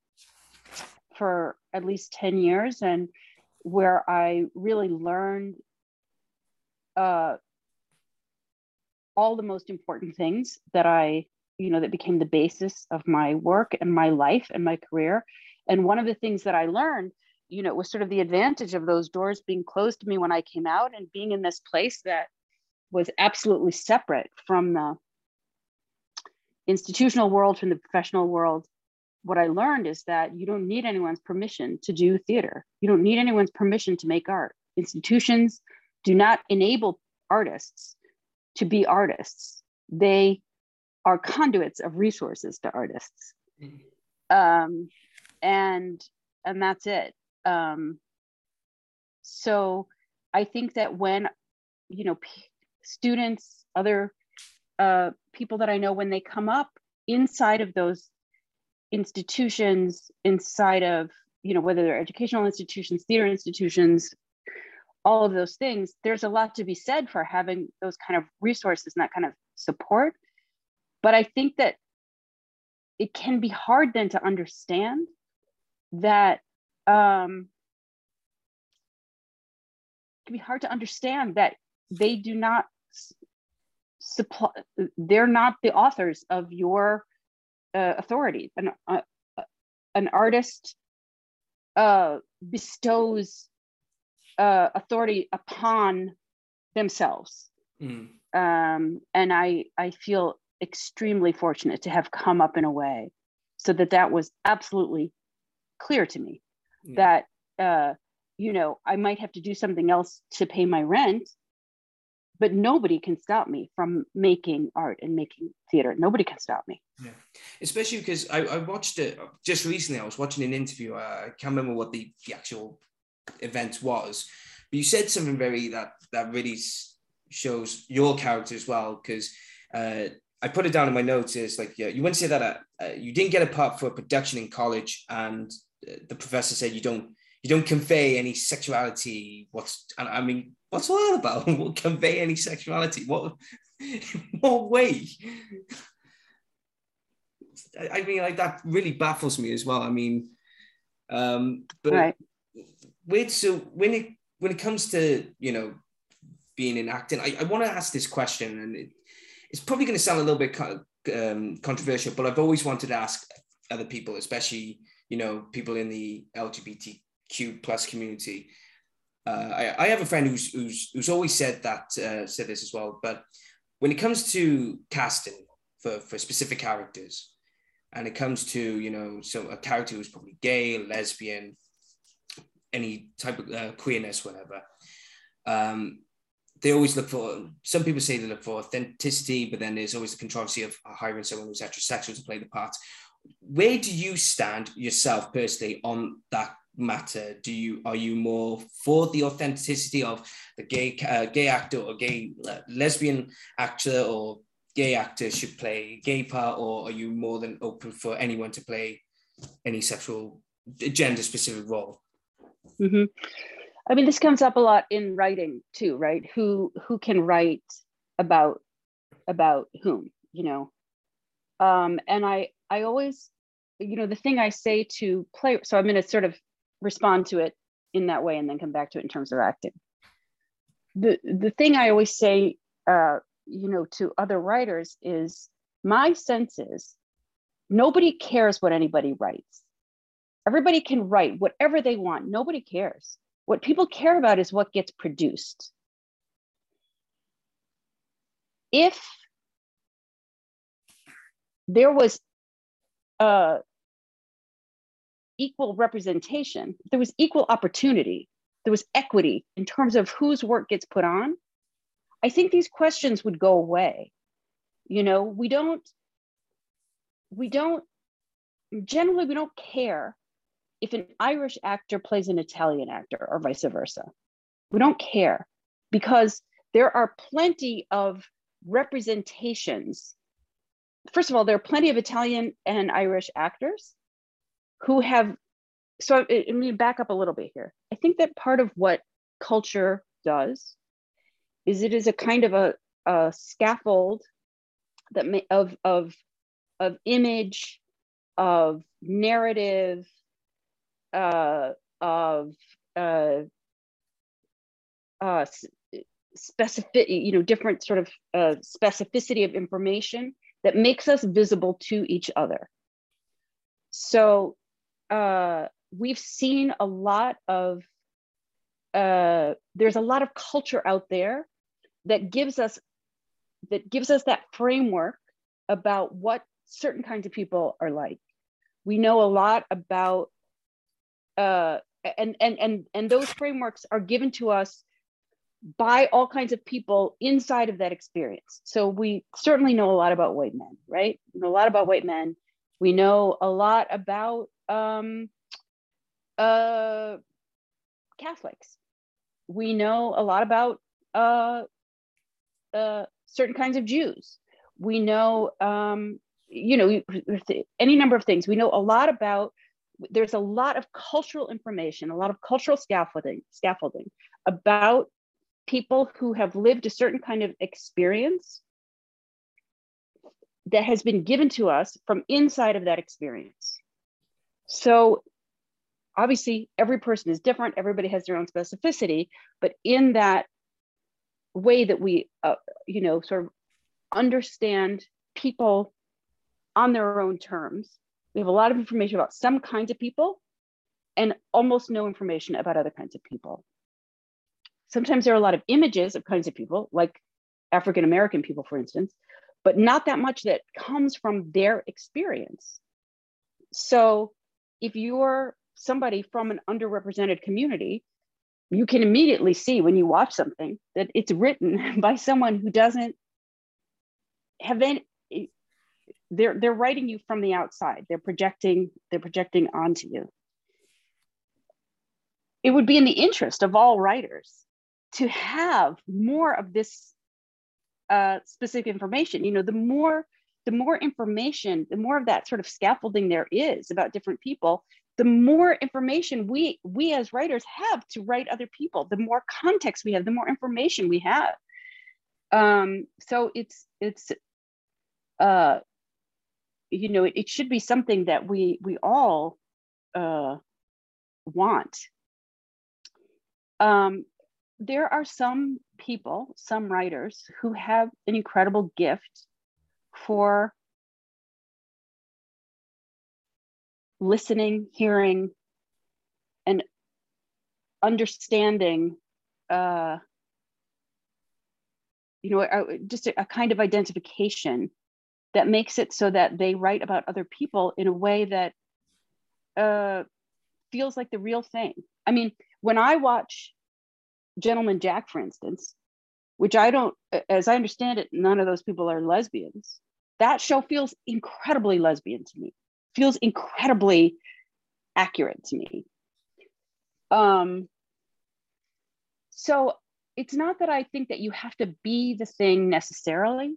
for at least 10 years and where I really learned uh, all the most important things that I, you know, that became the basis of my work and my life and my career. And one of the things that I learned, you know, was sort of the advantage of those doors being closed to me when I came out and being in this place that was absolutely separate from the institutional world, from the professional world. What I learned is that you don't need anyone's permission to do theater. You don't need anyone's permission to make art. Institutions do not enable artists to be artists. They are conduits of resources to artists. Um, and and that's it. Um, so I think that when you know p- students, other uh, people that I know, when they come up inside of those institutions, inside of you know whether they're educational institutions, theater institutions, all of those things, there's a lot to be said for having those kind of resources and that kind of support. But I think that it can be hard then to understand that um, it can be hard to understand that they do not supply, they're not the authors of your uh, authority. And uh, an artist uh, bestows uh, authority upon themselves. Mm. Um, and I, I feel extremely fortunate to have come up in a way so that that was absolutely clear to me yeah. that, uh, you know, I might have to do something else to pay my rent, but nobody can stop me from making art and making theater. Nobody can stop me. Yeah, especially because I, I watched it just recently. I was watching an interview. Uh, I can't remember what the, the actual event was, but you said something very that that really shows your character as well. Because uh, I put it down in my notes. Is like yeah, you wouldn't say that uh, uh, you didn't get a part for production in college, and uh, the professor said you don't you don't convey any sexuality. What's and I mean, what's all that about? what convey any sexuality? What what way? I mean, like that really baffles me as well. I mean, um, but right. Wait, so when it when it comes to you know being in acting, I, I want to ask this question, and it, it's probably going to sound a little bit um, controversial, but I've always wanted to ask other people, especially you know people in the LGBTQ plus community. Uh, I, I, have a friend who's, who's who's always said that uh, said this as well. But when it comes to casting for for specific characters, and it comes to you know so a character who's probably gay, lesbian, any type of uh, queerness, whatever. Um, they always look for. Some people say they look for authenticity, but then there's always the controversy of hiring someone who's heterosexual to play the part. Where do you stand yourself personally on that matter? Do you are you more for the authenticity of the gay uh, gay actor or gay uh, lesbian actor or gay actor should play gay part, or are you more than open for anyone to play any sexual gender specific role? Mm-hmm. I mean, this comes up a lot in writing too, right? Who who can write about about whom, you know? Um, and I I always, you know, the thing I say to play. So I'm going to sort of respond to it in that way, and then come back to it in terms of acting. The the thing I always say, uh, you know, to other writers is my sense is nobody cares what anybody writes. Everybody can write whatever they want. Nobody cares what people care about is what gets produced. If there was uh, equal representation, there was equal opportunity, there was equity in terms of whose work gets put on, I think these questions would go away. You know, we don't, we don't, generally, we don't care if an Irish actor plays an Italian actor or vice versa. We don't care because there are plenty of representations. First of all, there are plenty of Italian and Irish actors who have. So let me back up a little bit here. I think that part of what culture does is it is a kind of a, a scaffold that may, of of of image, of narrative, uh, of uh, uh, specific, you know, different sort of uh, specificity of information that makes us visible to each other. So uh, we've seen a lot of, uh, there's a lot of culture out there that gives us, that gives us that framework about what certain kinds of people are like. We know a lot about uh, and and and and those frameworks are given to us by all kinds of people inside of that experience. So we certainly know a lot about white men, right? We know a lot about white men. We know a lot about um, uh, Catholics. We know a lot about uh, uh, certain kinds of Jews. We know, um, you know, any number of things. We know a lot about there's a lot of cultural information, a lot of cultural scaffolding, scaffolding about people who have lived a certain kind of experience that has been given to us from inside of that experience. So obviously every person is different, everybody has their own specificity, but in that way that we, uh, you know, sort of understand people on their own terms we have a lot of information about some kinds of people and almost no information about other kinds of people. Sometimes there are a lot of images of kinds of people, like African American people, for instance, but not that much that comes from their experience. So if you're somebody from an underrepresented community, you can immediately see when you watch something that it's written by someone who doesn't have any they're they're writing you from the outside. They're projecting they're projecting onto you. It would be in the interest of all writers to have more of this uh, specific information. You know the more the more information the more of that sort of scaffolding there is about different people the more information we we as writers have to write other people the more context we have the more information we have. Um, so it's it's uh, you know it, it, should be something that we we all uh, want. Um, there are some people some writers who have an incredible gift for listening, hearing, and understanding, uh, you know, just a, a kind of identification that makes it so that they write about other people in a way that uh, feels like the real thing. I mean, when I watch Gentleman Jack, for instance, which I don't, as I understand it, none of those people are lesbians. That show feels incredibly lesbian to me feels incredibly accurate to me. Um, so it's not that I think that you have to be the thing necessarily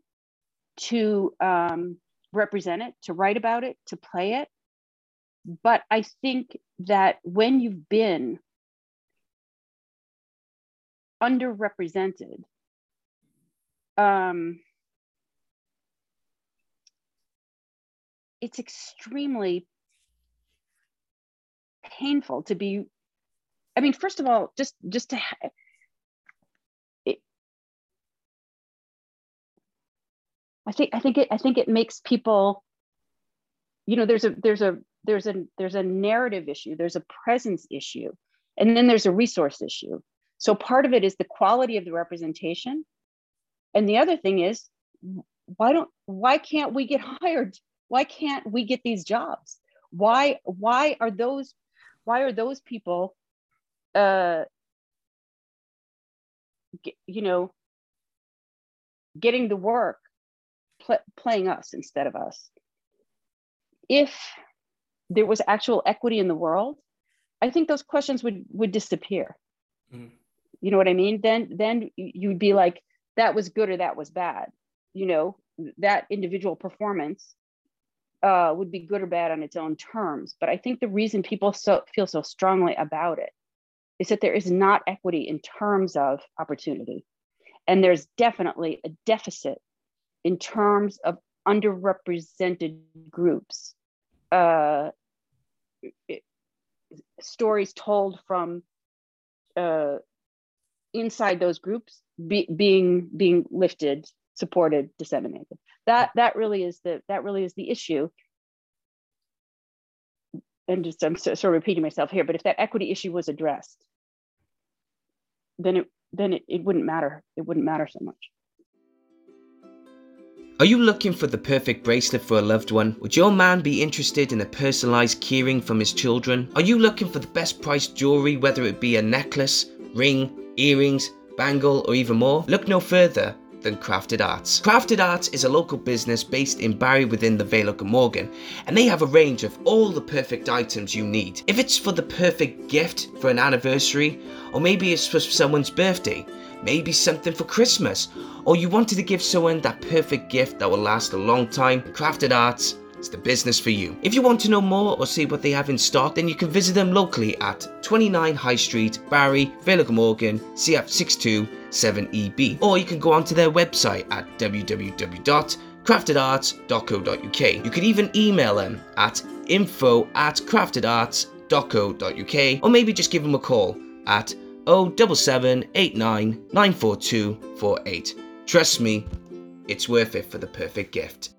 to um, represent it, to write about it, to play it. But I think that when you've been underrepresented, um, it's extremely painful to be i mean first of all just just to it, i think i think it i think it makes people you know there's a there's a there's a there's a narrative issue there's a presence issue and then there's a resource issue. So part of it is the quality of the representation. And the other thing is why don't why can't we get hired? Why can't we get these jobs? Why why are those why are those people uh you know getting the work pl- playing us instead of us if there was actual equity in the world i think those questions would would disappear mm-hmm. you know what i mean then then you'd be like that was good or that was bad you know that individual performance uh, would be good or bad on its own terms. But I think the reason people so, feel so strongly about it is that there is not equity in terms of opportunity. And there's definitely a deficit in terms of underrepresented groups. Uh, it, stories told from uh, inside those groups be, being being lifted, supported, disseminated. That that really is the that really is the issue. And just i'm sort of repeating myself here but if that equity issue was addressed then it then it, it wouldn't matter. It wouldn't matter so much are you looking for the perfect bracelet for a loved one? Would your man be interested in a personalized keyring from his children? Are you looking for the best priced jewelry, whether it be a necklace, ring, earrings, bangle, or even more? Look no further than Crafted Arts. Crafted Arts is a local business based in Barry within the Vale of Glamorgan, and they have a range of all the perfect items you need. If it's for the perfect gift for an anniversary, or maybe it's for someone's birthday, maybe something for Christmas, or you wanted to give someone that perfect gift that will last a long time, Crafted Arts it's the business for you. If you want to know more or see what they have in stock, then you can visit them locally at 29 High Street, Barry, Vale of Glamorgan, CF627EB. Or you can go onto their website at www.craftedarts.co.uk. You could even email them at info at craftedarts.co.uk or maybe just give them a call at 07789 Trust me, it's worth it for the perfect gift.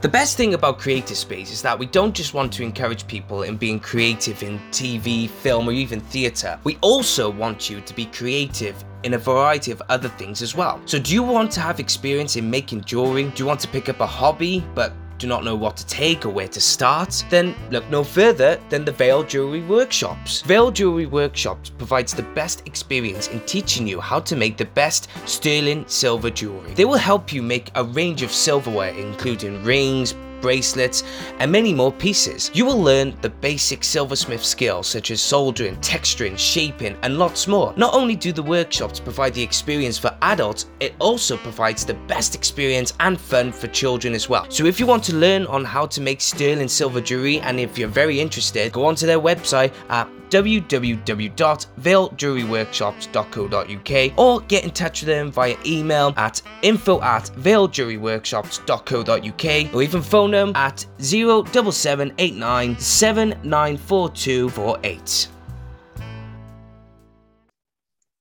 The best thing about Creative Space is that we don't just want to encourage people in being creative in TV, film, or even theatre. We also want you to be creative in a variety of other things as well. So, do you want to have experience in making jewelry? Do you want to pick up a hobby but do not know what to take or where to start, then look no further than the Veil Jewelry Workshops. Veil Jewelry Workshops provides the best experience in teaching you how to make the best sterling silver jewelry. They will help you make a range of silverware, including rings, bracelets, and many more pieces. You will learn the basic silversmith skills such as soldering, texturing, shaping, and lots more. Not only do the workshops provide the experience for adults, it also provides the best experience and fun for children as well. So if you want to learn on how to make sterling silver jewelry and if you're very interested, go onto their website at www.veiljewelryworkshops.co.uk or get in touch with them via email at info at veiljewelryworkshops.co.uk or even phone them at 07789 794248.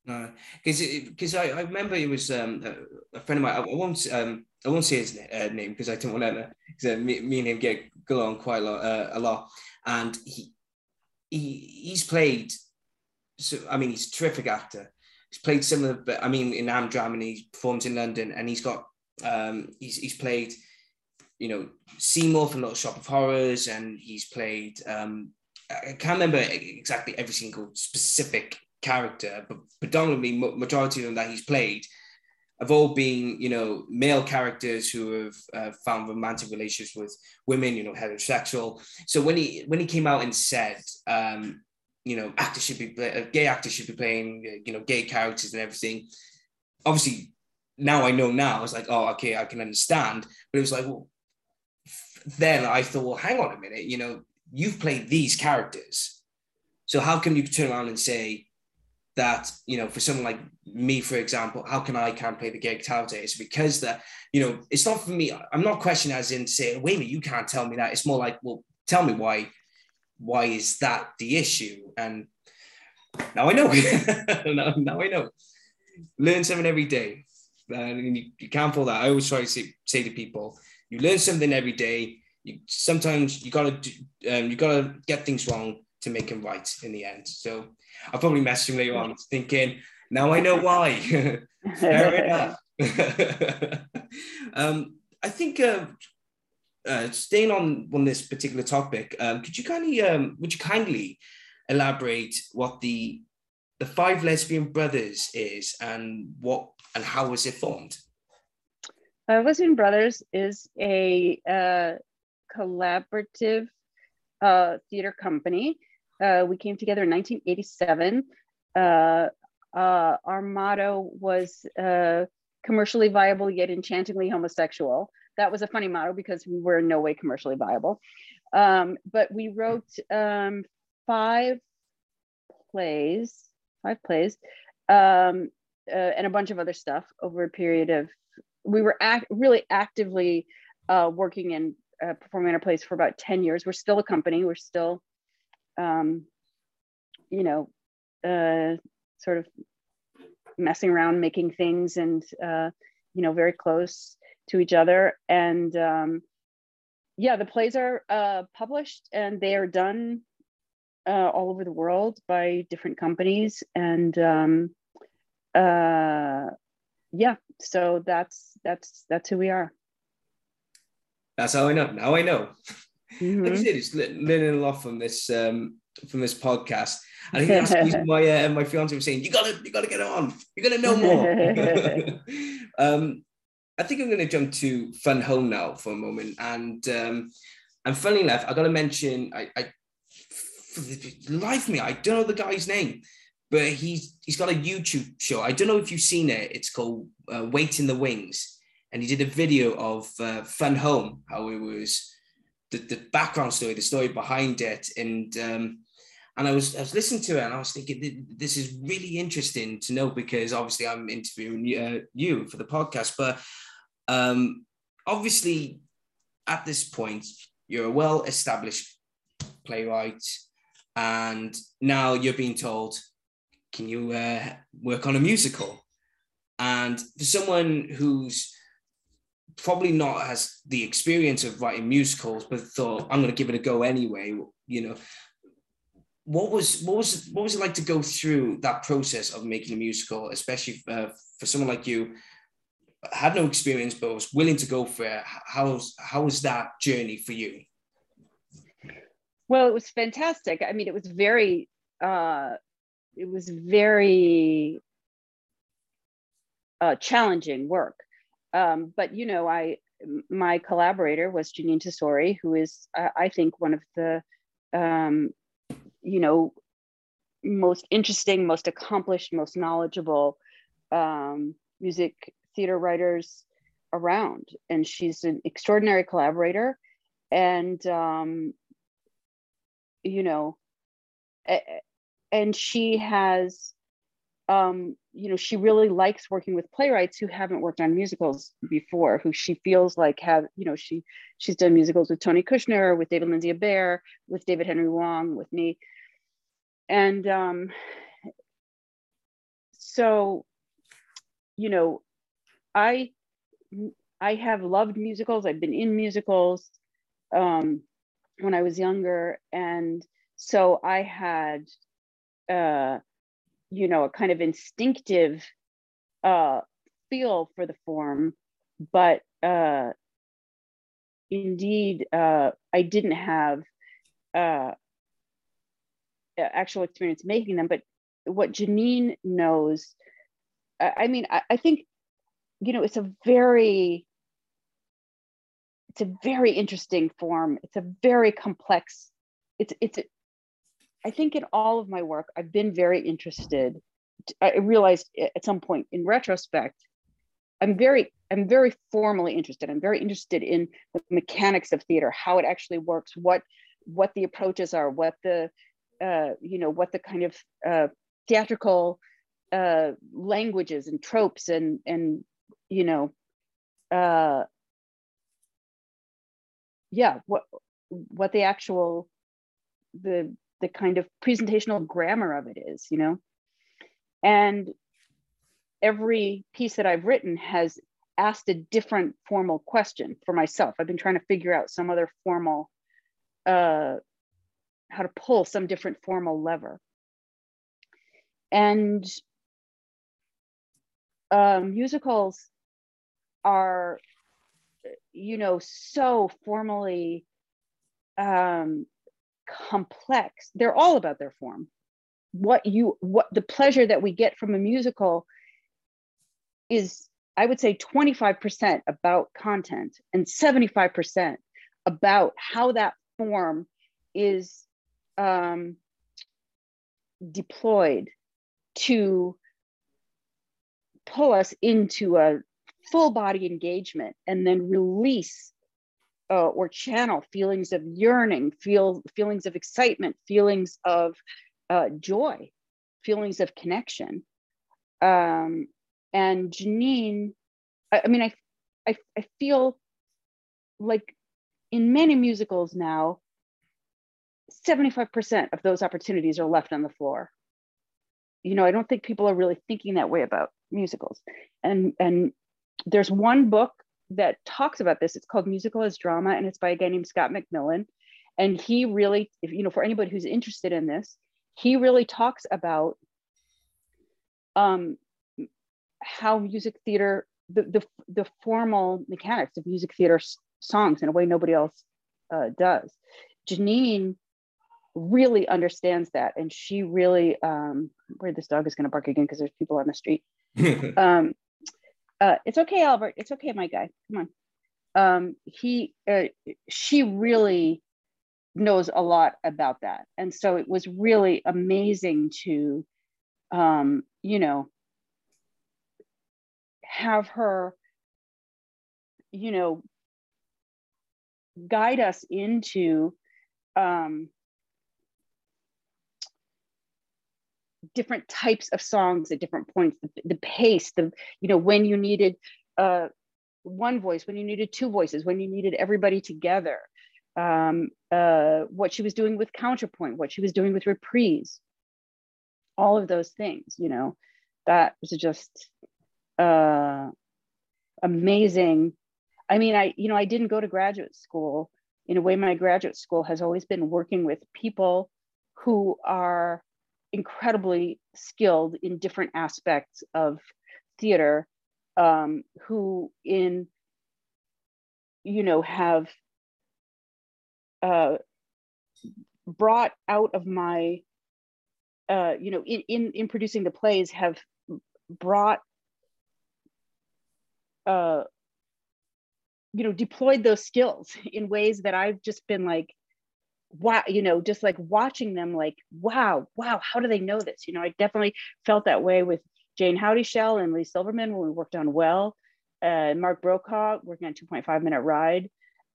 No, because I, I remember it was um, a, friend of mine. I, I won't um, I won't say his uh, name because I don't want to because uh, me, me and him get on quite a lot uh, a lot, and he he he's played. So I mean, he's a terrific actor. He's played some of the. I mean, in Amdram, and he performs in London, and he's got. Um, he's he's played, you know, Seymour from Little Shop of Horrors, and he's played. Um, I can't remember exactly every single specific character, but predominantly majority of them that he's played have all been, you know, male characters who have uh, found romantic relationships with women, you know, heterosexual. So when he when he came out and said, um, you know, actors should be uh, gay actors should be playing, uh, you know, gay characters and everything. Obviously, now I know. Now I was like, oh, okay, I can understand. But it was like, well, then I thought, well, hang on a minute, you know, you've played these characters, so how can you turn around and say that you know for someone like me for example how can i can't play the gay guitar it's because that you know it's not for me. I'm not questioning as in say wait a minute you can't tell me that. It's more like well tell me why why is that the issue? And now i know. Now, now, i know. Learn something every day. Uh, and you, you can't pull that. I always try to say, say to people you learn something every day you sometimes you gotta do, um, you gotta get things wrong to make them right in the end so I'll probably message him later on thinking, now I know why. Fair enough. um, I think uh, uh, staying on on this particular topic, um, could you kindly um, would you kindly elaborate what the the five lesbian brothers is and what and how was it formed? Five Lesbian Brothers is a uh, collaborative uh, theater company uh, we came together in 1987. Uh, uh, our motto was uh, commercially viable yet enchantingly homosexual. That was a funny motto because we were in no way commercially viable. Um, but we wrote um, five plays, five plays, um, uh, and a bunch of other stuff over a period of. We were act- really actively uh, working and performing our plays for about 10 years. We're still a company. We're still um, you know, uh, sort of messing around, making things, and uh, you know, very close to each other. And um, yeah, the plays are uh, published and they are done uh, all over the world by different companies. And um, uh, yeah, so that's that's that's who we are. That's how I know. Now I know. Mm-hmm. Like I said, it's learning a lot from this um, from this podcast. I think that's my uh, my fiance was saying, "You gotta you gotta get on. You're gonna know more." um, I think I'm gonna jump to Fun Home now for a moment, and um, and funny enough, I gotta mention I, I life me I don't know the guy's name, but he's he's got a YouTube show. I don't know if you've seen it. It's called uh, Wait in the Wings, and he did a video of uh, Fun Home, how it was the, the background story, the story behind it, and um, and I was I was listening to it and I was thinking this is really interesting to know because obviously I'm interviewing you, uh, you for the podcast, but um, obviously at this point you're a well established playwright, and now you're being told, can you uh, work on a musical? And for someone who's probably not has the experience of writing musicals, but thought I'm going to give it a go anyway. You know, what was what was what was it like to go through that process of making a musical, especially uh, for someone like you? Had no experience, but was willing to go for it. How how was that journey for you? Well, it was fantastic. I mean, it was very uh, it was very uh, challenging work. Um, but you know, I my collaborator was Jeanine Tesori, who is uh, I think one of the um, you know most interesting, most accomplished, most knowledgeable um, music theater writers around, and she's an extraordinary collaborator, and um, you know, and she has um, you know, she really likes working with playwrights who haven't worked on musicals before, who she feels like have, you know, she she's done musicals with Tony Kushner, with David Lindsay Abaire, with David Henry Hwang with me. And um, so, you know, I I have loved musicals. I've been in musicals um, when I was younger, and so I had uh, you know, a kind of instinctive uh, feel for the form, but uh, indeed, uh, I didn't have uh, actual experience making them. But what Jeanine knows, I mean, I, I think, you know, it's a very, it's a very interesting form. It's a very complex. It's it's I think in all of my work, I've been very interested. I realized at some point in retrospect, I'm very, I'm very formally interested. I'm very interested in the mechanics of theater, how it actually works, what, what the approaches are, what the, uh, you know, what the kind of uh, theatrical uh, languages and tropes and and you know, uh, yeah, what what the actual the the kind of presentational grammar of it is, you know? And every piece that I've written has asked a different formal question for myself. I've been trying to figure out some other formal, uh, how to pull some different formal lever. And uh, musicals are, you know, so formally um, complex. They're all about their form. What you what the pleasure that we get from a musical is I would say 25% about content and 75% about how that form is um, deployed to pull us into a full body engagement and then release uh, or channel feelings of yearning, feel feelings of excitement, feelings of uh, joy, feelings of connection. Um, and Jeanine, I, I mean, I, I, I feel like in many musicals now, 75% of those opportunities are left on the floor. You know, I don't think people are really thinking that way about musicals. And and there's one book that talks about this. It's called Musical as Drama, and it's by a guy named Scott McMillin. And he really, if you know, for anybody who's interested in this, he really talks about um, how music theater, the, the, the formal mechanics of music theater songs in a way nobody else uh, does. Jeanine really understands that, and she really, um, where this dog is going to bark again because there's people on the street. um, uh, it's okay, Albert. It's okay, my guy. Come on. Um, he, uh, she really knows a lot about that, and so it was really amazing to, um, you know, have her, you know, guide us into um, different types of songs at different points the, the pace the you know when you needed uh, one voice when you needed two voices when you needed everybody together um, uh, what she was doing with counterpoint what she was doing with reprise all of those things you know that was just uh, amazing I mean, I, you know, I didn't go to graduate school. In a way, my graduate school has always been working with people who are incredibly skilled in different aspects of theater, um, who in, you know, have uh, brought out of my, uh, you know, in, in, in producing the plays have brought uh, you know deployed those skills in ways that i've just been like wow you know just like watching them like wow wow how do they know this? You know i definitely felt that way with jayne houdyshell and leigh silverman when we worked on well uh, mark brokaw working on 2.5 minute ride.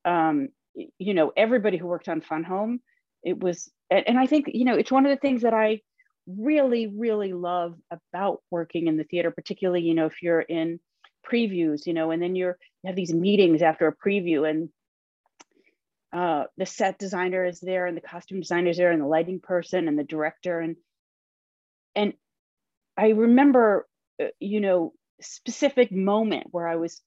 Um, you know everybody who worked on fun home it was and, and i think you know it's one of the things that i really really love about working in the theater particularly you know if you're in previews you know and then you're you have these meetings after a preview and uh, the set designer is there and the costume designer is there and the lighting person and the director. And and i remember uh, you know specific moment where i was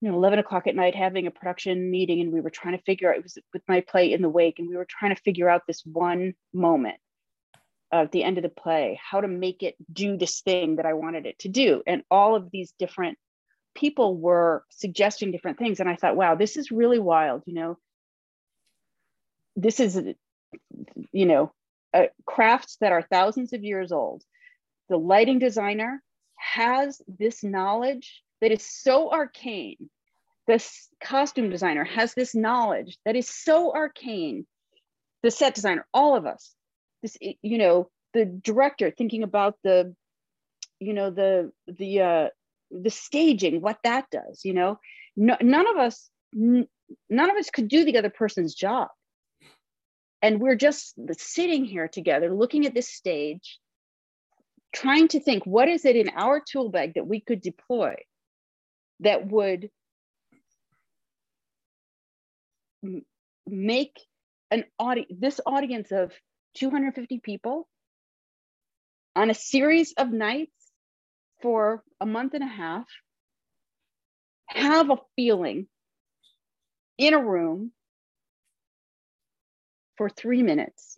you know 11 o'clock at night having a production meeting and we were trying to figure out it was with my play in the wake and we were trying to figure out this one moment at the end of the play how to make it do this thing that i wanted it to do. And all of these different people were suggesting different things. And i thought wow this is really wild you know this is you know crafts that are thousands of years old. The lighting designer has this knowledge that is so arcane. This costume designer has this knowledge that is so arcane. The set designer all of us. This you know the director thinking about the you know the the uh the staging what that does you know? No, none of us none of us could do the other person's job and we're just sitting here together looking at this stage trying to think what is it in our tool bag that we could deploy that would make an audience this audience of 250 people on a series of nights for a month and a half, have a feeling in a room for three minutes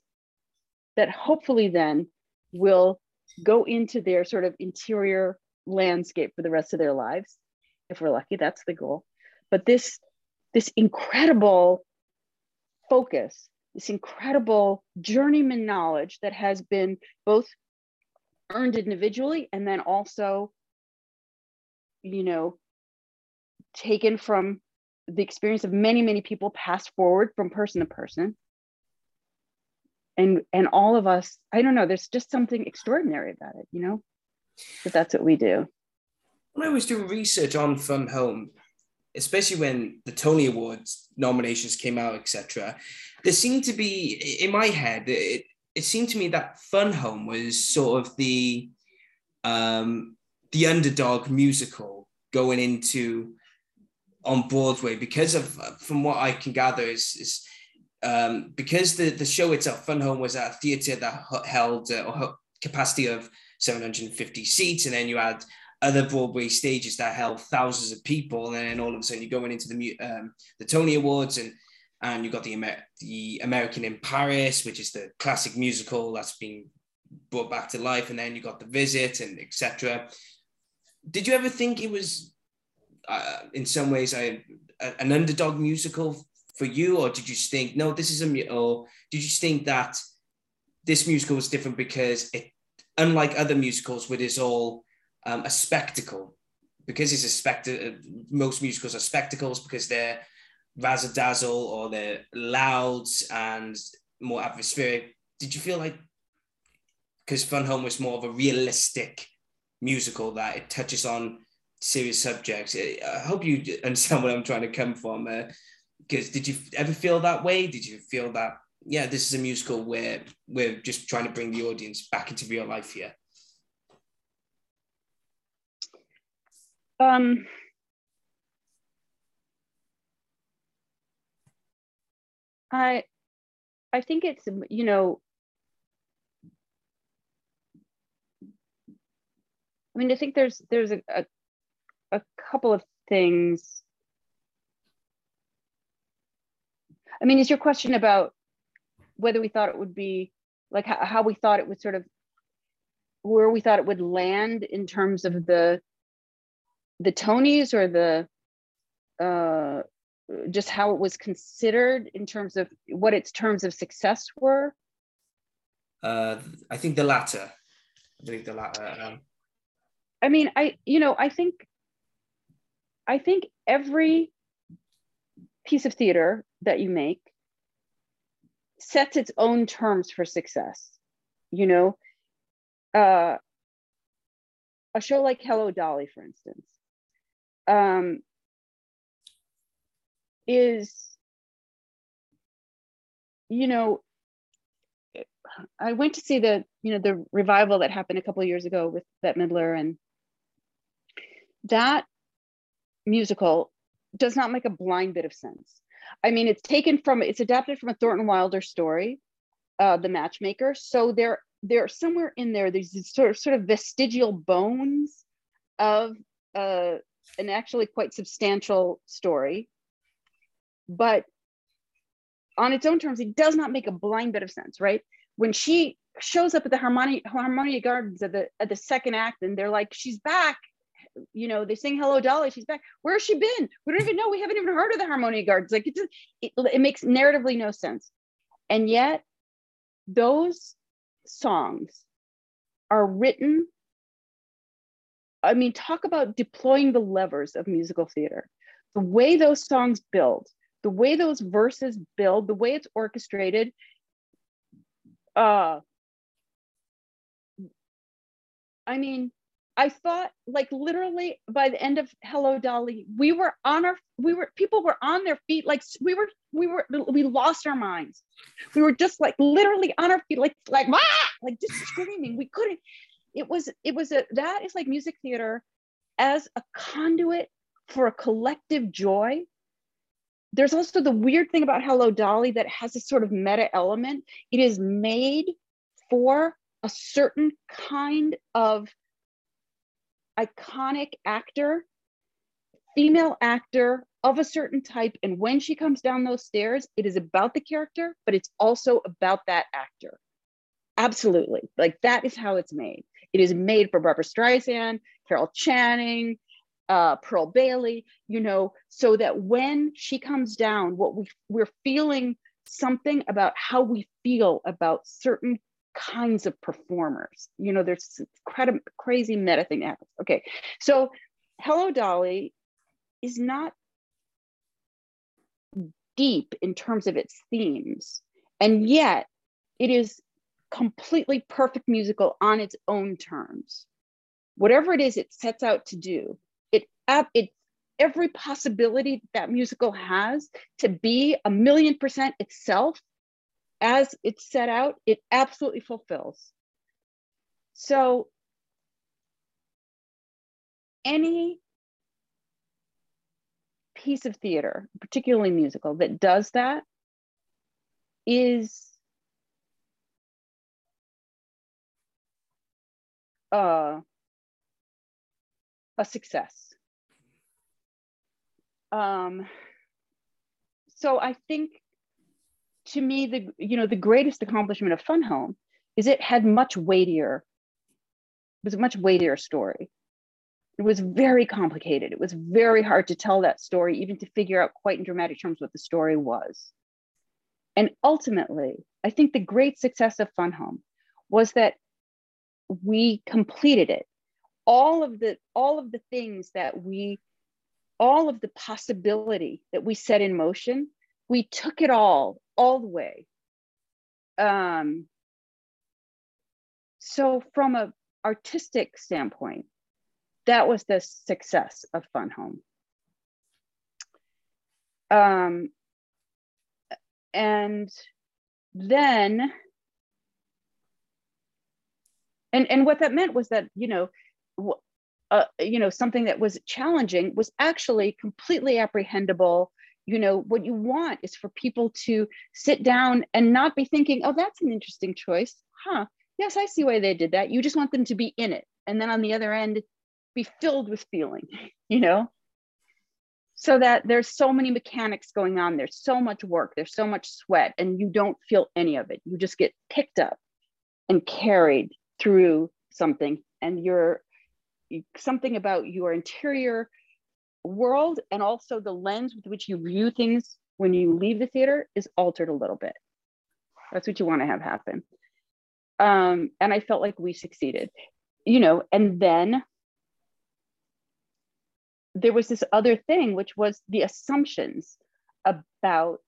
that hopefully then will go into their sort of interior landscape for the rest of their lives. If we're lucky, that's the goal. But this, this incredible focus this incredible journeyman knowledge that has been both earned individually and then also you know taken from the experience of many many people passed forward from person to person and and all of us i don't know there's just something extraordinary about it you know but that's what we do. When i was doing research on fun home especially when the tony awards nominations came out etc there seemed to be in my head it, it seemed to me that fun home was sort of the um the underdog musical going into on broadway because of from what i can gather is, is um, because the, the show itself fun home was at a theater that held uh, a capacity of 750 seats and then you had other Broadway stages that held thousands of people, and then all of a sudden you're going into the um, the Tony Awards, and and you got the Amer- the American in Paris, which is the classic musical that's been brought back to life, and then you got the Visit and etc. Did you ever think it was, uh, in some ways, a, an underdog musical for you, or did you think no, this is a or did you think that this musical was different because it, unlike other musicals, where it's all um, a spectacle, because it's a spectacle. Most musicals are spectacles because they're razzle dazzle or they're loud and more atmospheric. Did you feel like because Fun Home was more of a realistic musical that it touches on serious subjects? I hope you understand where I'm trying to come from. Because did you ever feel that way? Did you feel that yeah, this is a musical where we're just trying to bring the audience back into real life here? Um, I I think it's you know I mean I think there's there's a, a, a couple of things I mean, is your question about whether we thought it would be like how, how we thought it would sort of where we thought it would land in terms of the the Tonys or the uh, just how it was considered in terms of what its terms of success were? Uh, I think the latter. I think the latter. Um... I mean, I you know, I think I think every piece of theater that you make sets its own terms for success. You know, uh, a show like Hello Dolly, for instance, um, is, you know, I went to see the, you know, the revival that happened a couple of years ago with Bette Midler, and that musical does not make a blind bit of sense. I mean, it's taken from, it's adapted from a Thornton Wilder story, uh, The Matchmaker. So there, there somewhere in there, there's these sort of, sort of vestigial bones of uh, an actually quite substantial story. But on its own terms, it does not make a blind bit of sense, right? When she shows up at the Harmonia, Harmonia Gardens at the at the second act, and they're like, "She's back," you know, they sing "Hello, Dolly," she's back. Where's she been? We don't even know. We haven't even heard of the Harmonia Gardens. Like it, just, it, it makes narratively no sense, and yet those songs are written I mean, talk about deploying the levers of musical theater. The way those songs build, the way those verses build, the way it's orchestrated. Uh, I mean, I thought like literally by the end of Hello Dolly, we were on our, we were, people were on their feet. Like we were, we were, we lost our minds. We were just like literally on our feet, like, like, ah! like just screaming. We couldn't, it was it was a that is like music theater as a conduit for a collective joy there's also the weird thing about hello dolly that has a sort of meta element it is made for a certain kind of iconic actor female actor of a certain type and when she comes down those stairs it is about the character but it's also about that actor. Absolutely. Like that is how it's made. It is made for Barbra Streisand, Carol Channing, uh, Pearl Bailey, you know, so that when she comes down, what we we're feeling something about how we feel about certain kinds of performers. You know, there's incredible, crazy meta thing that happens. Okay, so Hello Dolly is not deep in terms of its themes, and yet it is completely perfect musical on its own terms. Whatever it is it sets out to do, it, it every possibility that musical has to be a million percent itself as it's set out, it absolutely fulfills. So any piece of theater, particularly musical, that does that is uh, a success. Um, so I think to me, the you know the greatest accomplishment of Fun Home is it had much weightier, it was a much weightier story. It was very complicated. It was very hard to tell that story, even to figure out quite in dramatic terms what the story was. And ultimately, I think the great success of Fun Home was that we completed it all of the all of the things that we all of the possibility that we set in motion we took it all all the way. Um so from a artistic standpoint that was the success of fun home. Um and then and and what that meant was that you know uh, you know something that was challenging was actually completely apprehendable you know what you want is for people to sit down and not be thinking oh that's an interesting choice. Huh. Yes i see why they did that. You just want them to be in it. And then on the other end be filled with feeling you know? So that there's so many mechanics going on. There's so much work. There's so much sweat and you don't feel any of it. You just get picked up and carried through something. And you're something about your interior world and also the lens with which you view things when you leave the theater is altered a little bit. That's what you want to have happen. Um, and i felt like we succeeded you know and then there was this other thing, which was the assumptions about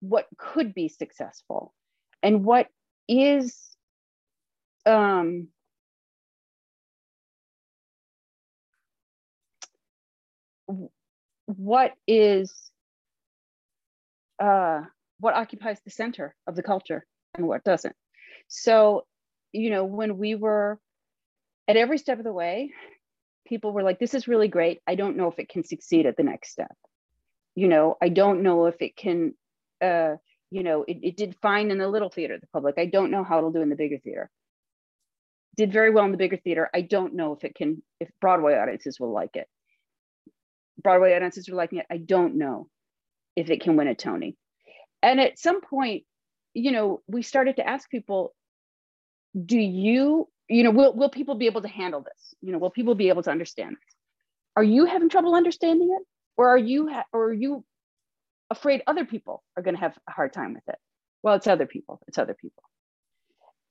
what could be successful and what is um, what is uh, what occupies the center of the culture and what doesn't. So, you know, when we were at every step of the way, people were like, this is really great. I don't know if it can succeed at the next step. You know, I don't know if it can, uh, you know, it, it did fine in the little theater, the public. I don't know how it'll do in the bigger theater. Did very well in the bigger theater. I don't know if it can, if Broadway audiences will like it. Broadway audiences are liking it. I don't know if it can win a Tony. And at some point, you know, we started to ask people, do you you know will, will people be able to handle this? You know will people be able to understand this? Are you having trouble understanding it? Or are you ha- or are you afraid other people are going to have a hard time with it? Well it's other people. It's other people.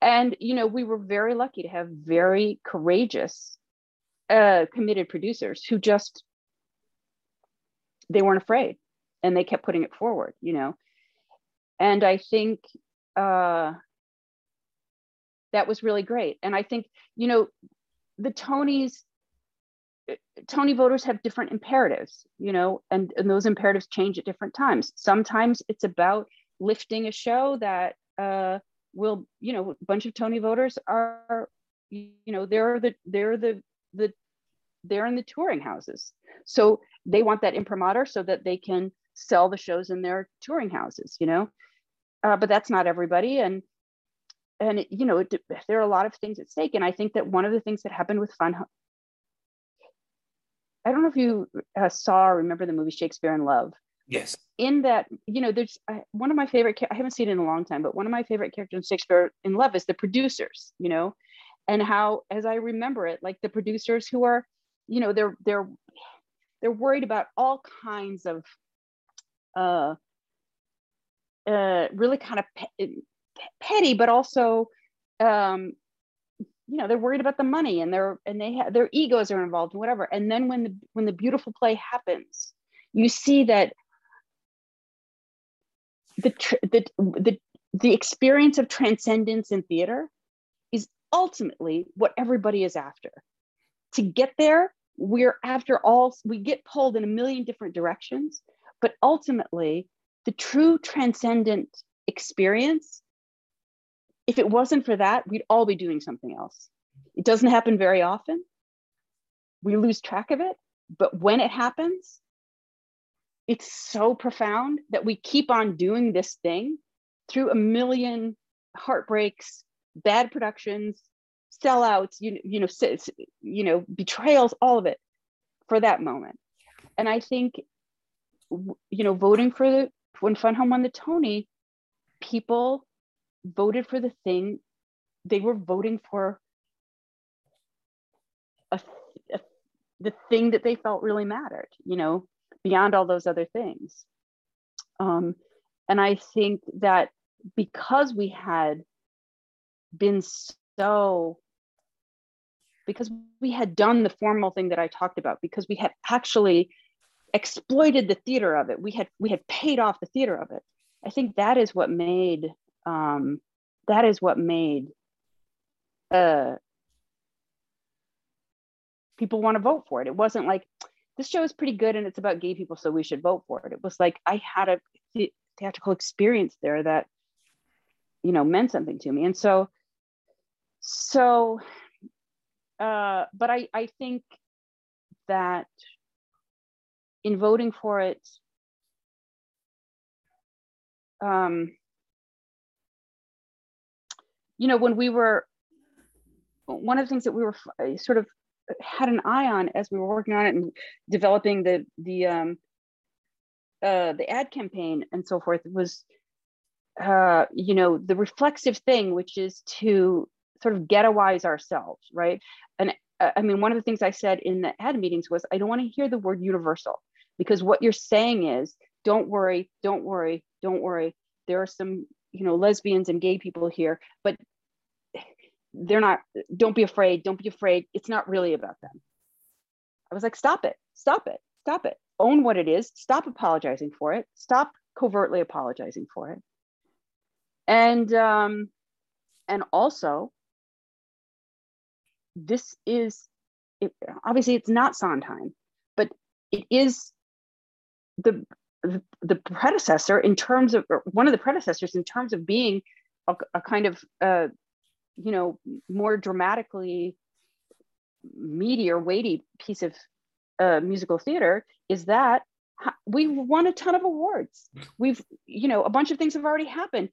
And you know we were very lucky to have very courageous uh, committed producers who just they weren't afraid and they kept putting it forward you know and i think uh, that was really great. And I think, you know, the Tonys, Tony voters have different imperatives, you know, and, and those imperatives change at different times. Sometimes it's about lifting a show that uh, will, you know, a bunch of Tony voters are, you know, they're the, they're the, the, they're in the touring houses. So they want that imprimatur so that they can sell the shows in their touring houses, you know, uh, but that's not everybody. And and it, you know it, there are a lot of things at stake. And i think that one of the things that happened with fun i don't know if you uh, saw or remember the movie shakespeare in love. Yes. In that you know there's uh, one of my favorite i haven't seen it in a long time but one of my favorite characters in shakespeare in love is the producers you know? And how as i remember it like the producers who are you know they're they're they're worried about all kinds of uh uh, really kind of pe- petty, but also, um, you know, they're worried about the money and they're and they have their egos are involved and whatever. And then when the when the beautiful play happens, you see that the the the the experience of transcendence in theater is ultimately what everybody is after. To get there, we're after all we get pulled in a million different directions, but ultimately the true transcendent experience if it wasn't for that, we'd all be doing something else. It doesn't happen very often. We lose track of it. But when it happens, it's so profound that we keep on doing this thing through a million heartbreaks, bad productions, sellouts, you, you know, you know, betrayals, all of it for that moment. And I think, you know, voting for the when Fun Home won the Tony, people voted for the thing they were voting for a, a, the thing that they felt really mattered you know beyond all those other things um, and i think that because we had been so because we had done the formal thing that i talked about because we had actually exploited the theater of it we had we had paid off the theater of it i think that is what made um, that is what made uh, people want to vote for it. It wasn't like this show is pretty good and it's about gay people, so we should vote for it. It was like I had a th- theatrical experience there that you know meant something to me, and so so. Uh, but I I think that in voting for it, um, you know, when we were, one of the things that we were sort of had an eye on as we were working on it and developing the the um, uh, the ad campaign and so forth was uh, you know the reflexive thing, which is to sort of ghettoize ourselves, right? And uh, I mean, one of the things I said in the ad meetings was I don't want to hear the word universal because what you're saying is don't worry, don't worry, don't worry. There are some you know lesbians and gay people here, but they're not don't be afraid don't be afraid. It's not really about them. I was like stop it stop it stop it. Own what it is. Stop apologizing for it. Stop covertly apologizing for it. And um and also this is it, obviously it's not sondheim but it is the the predecessor in terms of one of the predecessors in terms of being a, a kind of uh, you know, more dramatically meaty or weighty piece of uh, musical theater is that we won a ton of awards. We've, you know, a bunch of things have already happened.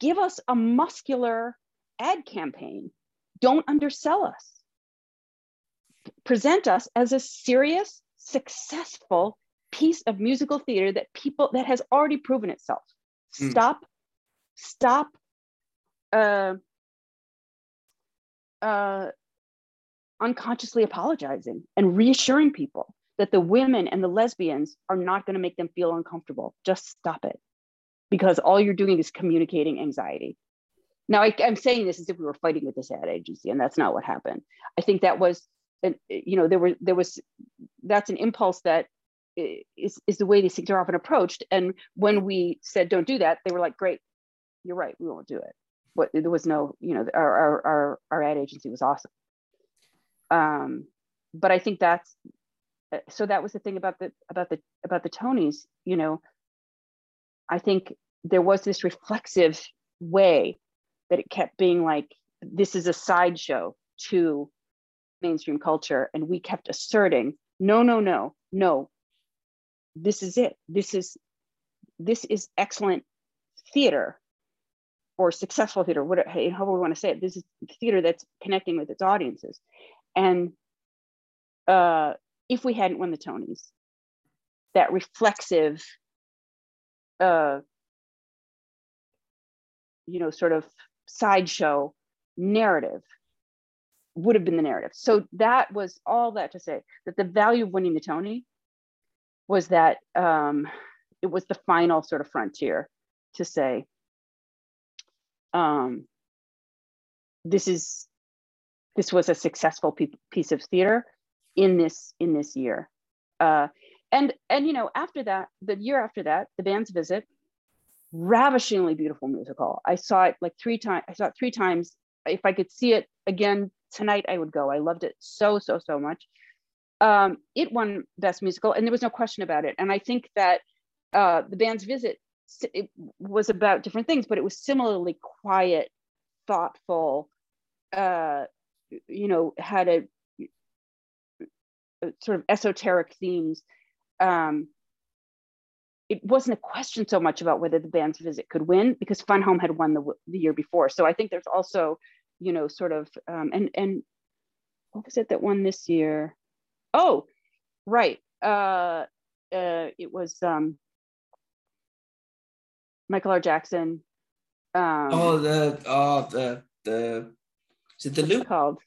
Give us a muscular ad campaign. Don't undersell us. Present us as a serious, successful piece of musical theater that people that has already proven itself. Hmm. Stop, mm. stop uh, uh, unconsciously apologizing and reassuring people that the women and the lesbians are not going to make them feel uncomfortable. Just stop it. Because all you're doing is communicating anxiety. Now, I, am saying this as if we were fighting with this ad agency, and that's not what happened. I think that was, you know, there were there was that's an impulse that is is the way these things are often approached. And when we said don't do that, they were like, great, you're right, we won't do it what there was no you know our our our, our ad agency was awesome um but i think that's uh, so that was the thing about the about the about the tonys you know i think there was this reflexive way that it kept being like this is a sideshow to mainstream culture and we kept asserting no no no no this is it this is this is excellent theater or successful theater, whatever, however we want to say it. This is theater that's connecting with its audiences. And uh, if we hadn't won the Tonys, that reflexive, uh, you know, sort of sideshow narrative would have been the narrative. So that was all that to say that the value of winning the Tony was that um, it was the final sort of frontier to say, um, this is this was a successful piece of theater in this in this year uh, and and you know after that the year after that the band's visit ravishingly beautiful musical. I saw it like three times i saw it three times. If i could see it again tonight i would go. I loved it so so so much. Um, it won best musical and there was no question about it. And i think that uh, the band's visit it was about different things, but it was similarly quiet, thoughtful, uh, you know, had a, a sort of esoteric themes. Um, it wasn't a question so much about whether the band's visit could win because Fun Home had won the, the year before. So I think there's also, you know, sort of, um, and, and what was it that won this year? Oh, right. Uh, uh, it was, um, Michael R. Jackson. Um, oh, the oh the the is it the loop called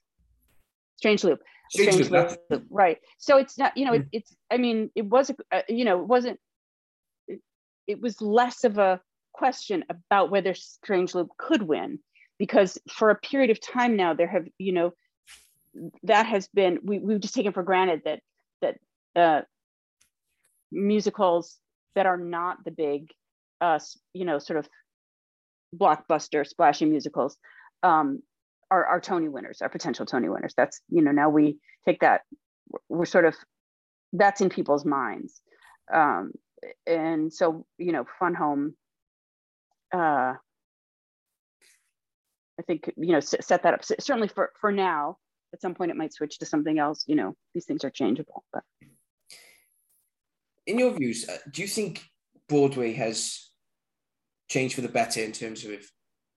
Strange Loop. Strange, Strange loop. loop. right? So it's not you know it, it's I mean it was a, uh, you know it wasn't it, was less of a question about whether Strange Loop could win because for a period of time now there have you know that has been we, we've just taken for granted that that uh, musicals that are not the big uh, you know, sort of blockbuster splashy musicals um, are, are Tony winners, are potential Tony winners. That's, you know, now we take that, we're sort of, that's in people's minds. Um, and so, you know, Fun Home, uh, I think, you know, set that up. Certainly for, for now, at some point it might switch to something else, you know, these things are changeable, but. In your views, uh, do you think Broadway has changed for the better in terms of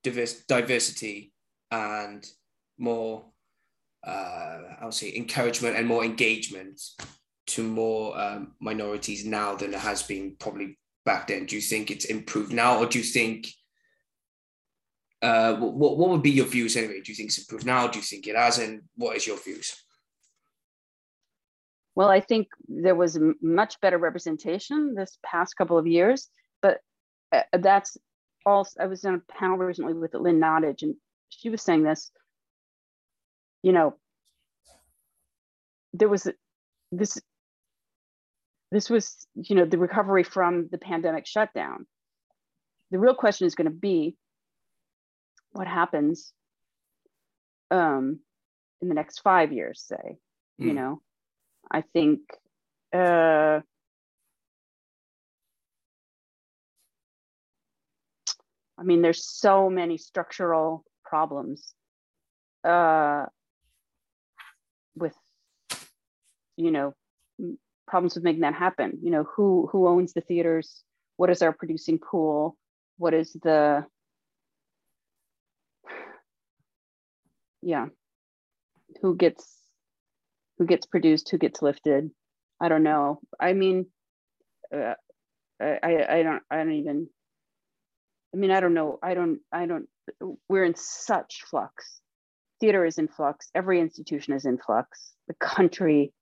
diverse, diversity and more uh, I would say encouragement and more engagement to more um, minorities now than it has been probably back then. Do you think it's improved now, or do you think uh, what what would be your views anyway? Do you think it's improved now? Do you think it hasn't? What is your views? Well, I think there was much better representation this past couple of years, but uh, that's also, I was on a panel recently with Lynn Nottage, and she was saying this, you know, there was this, this was, you know, the recovery from the pandemic shutdown. The real question is going to be what happens um, in the next five years, say, mm. you hmm. know, I think uh, I mean, there's so many structural problems uh, with, you know, problems with making that happen. You know, who who owns the theaters? What is our producing pool? What is the yeah who gets who gets produced, who gets lifted. I don't know. I mean, uh, I I don't I don't even. I mean, I don't know. I don't I don't. We're in such flux. Theater is in flux. Every institution is in flux. The country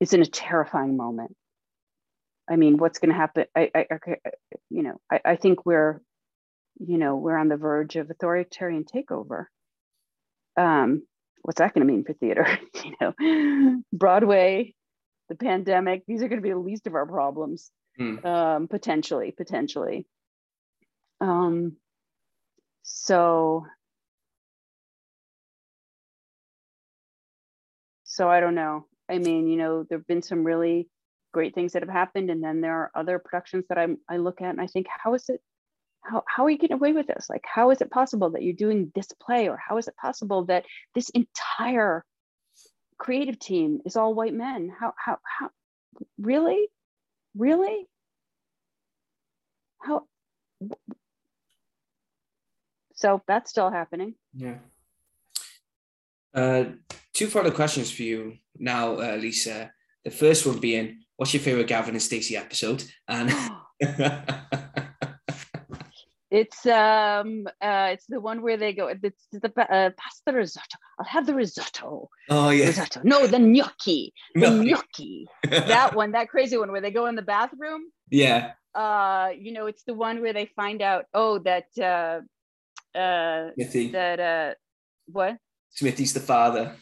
is in a terrifying moment. I mean, what's going to happen? I, I, you know, I, I think we're, you know, we're on the verge of authoritarian takeover. Um, what's that going to mean for theater? you know, Broadway, the pandemic, these are going to be the least of our problems, mm. um, potentially, potentially. Um, so, so I don't know. I mean, you know, there've been some really great things that have happened, and then there are other productions that I'm I look at and I think, how is it how, how are you getting away with this? Like, how is it possible that you're doing this play? Or how is it possible that this entire creative team is all white men? How, how, how, really? Really? How? So that's still happening. Yeah. Uh, two further questions for you now, uh, Lisa. The first one being, what's your favorite Gavin and Stacey episode? And It's um uh it's the one where they go it's the uh, pasta risotto. I'll have the risotto. Oh yeah. Risotto. No, the gnocchi. The gnocchi. that one, that crazy one where they go in the bathroom. Yeah. Uh, you know, it's the one where they find out, oh, that uh uh Smithy. that uh what? Smithy's the father.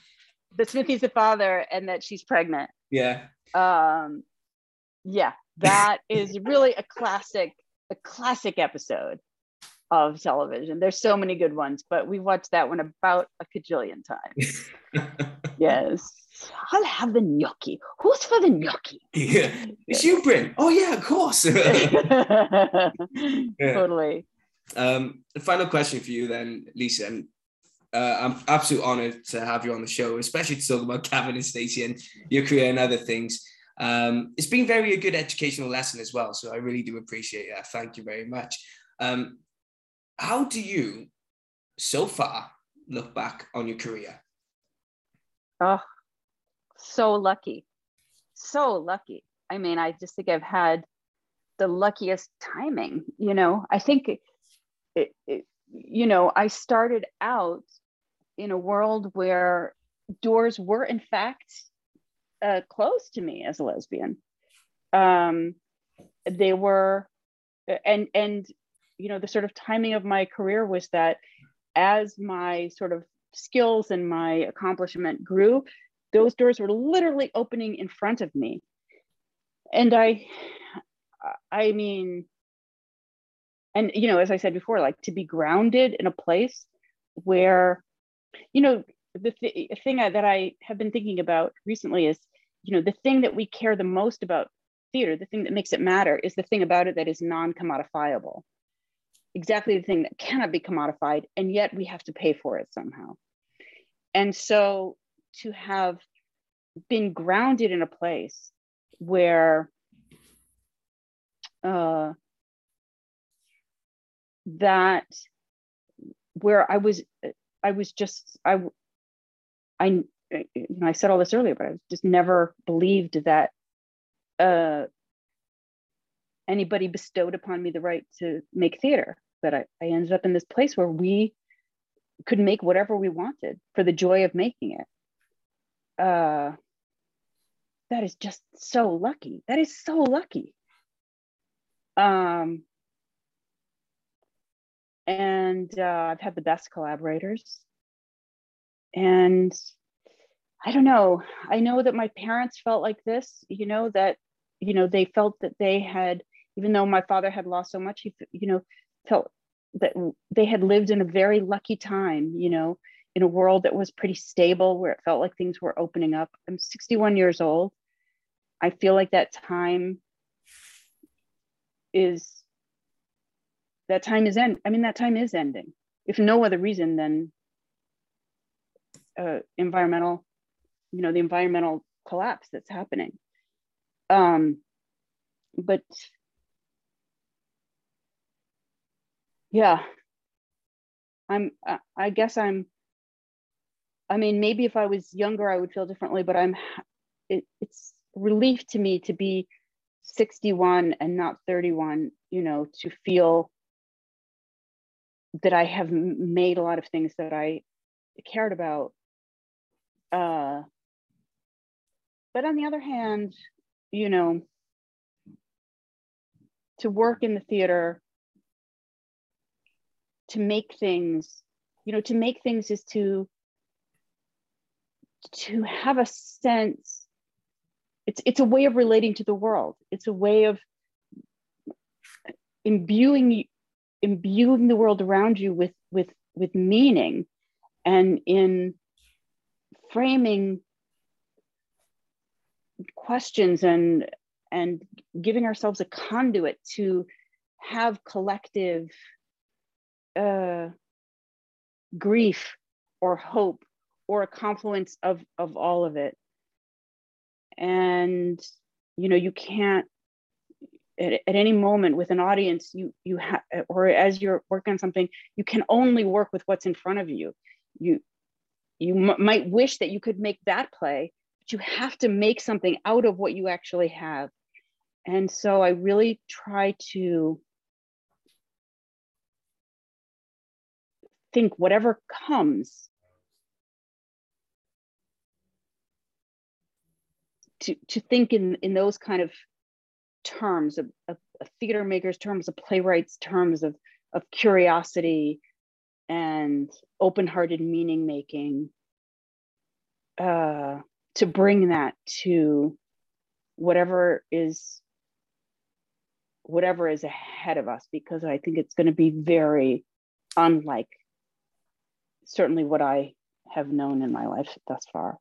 The Smithy's the father and that she's pregnant. Yeah. Um yeah, that is really a classic, a classic episode of television. There's so many good ones, but we watched that one about a cajillion times. yes. I'll have the gnocchi. Who's for the gnocchi? Yeah. It's you, Bryn. Oh yeah, of course. yeah. Totally. Um, the final question for you then, Lisa, and uh, I'm absolutely honored to have you on the show, especially to talk about Gavin and Stacey and your career and other things. Um, it's been very a good educational lesson as well, so I really do appreciate that. Thank you very much. Um, how do you, so far, look back on your career? Oh, so lucky. So lucky. I mean, I just think I've had the luckiest timing. You know, I think, it, it, you know, I started out in a world where doors were, in fact, uh, closed to me as a lesbian. Um, they were, and and you know the sort of timing of my career was that as my sort of skills and my accomplishment grew those doors were literally opening in front of me and i i mean and you know as i said before like to be grounded in a place where you know the th- thing that i have been thinking about recently is you know the thing that we care the most about theater the thing that makes it matter is the thing about it that is non-commodifiable exactly the thing that cannot be commodified, and yet we have to pay for it somehow. And so to have been grounded in a place where uh, that where I was I was just I I, you know, I said all this earlier, but I just never believed that uh, anybody bestowed upon me the right to make theater. But I, I ended up in this place where we could make whatever we wanted for the joy of making it. Uh, that is just so lucky. That is so lucky. Um, and uh, I've had the best collaborators. And I don't know. I know that my parents felt like this. You know that you know they felt that they had, even though my father had lost so much, he you know felt that they had lived in a very lucky time. You know, in a world that was pretty stable, where it felt like things were opening up. I'm 61 years old. I feel like that time is that time is end. I mean, that time is ending. If no other reason than uh, environmental, you know, the environmental collapse that's happening. Um, but yeah, I'm. I guess I'm. I mean, maybe if I was younger, I would feel differently. But I'm. It, it's relief to me to be 61 and not 31. You know, to feel that I have made a lot of things that I cared about. Uh, but on the other hand, you know, to work in the theater, to make things, you know, to make things is to to have a sense. It's it's a way of relating to the world. It's a way of imbuing imbuing the world around you with with with meaning and in framing questions and and giving ourselves a conduit to have collective uh, grief or hope or a confluence of of all of it. And you know you can't at, at any moment with an audience you you have or as you're working on something you can only work with what's in front of you. You you might wish that you could make that play but you have to make something out of what you actually have. And so i really try to think whatever comes to to think in in those kind of terms, of, of, of theater makers' terms, of playwrights' terms, of, of curiosity and open-hearted meaning making uh, to bring that to whatever is whatever is ahead of us because i think it's going to be very unlike certainly what i have known in my life thus far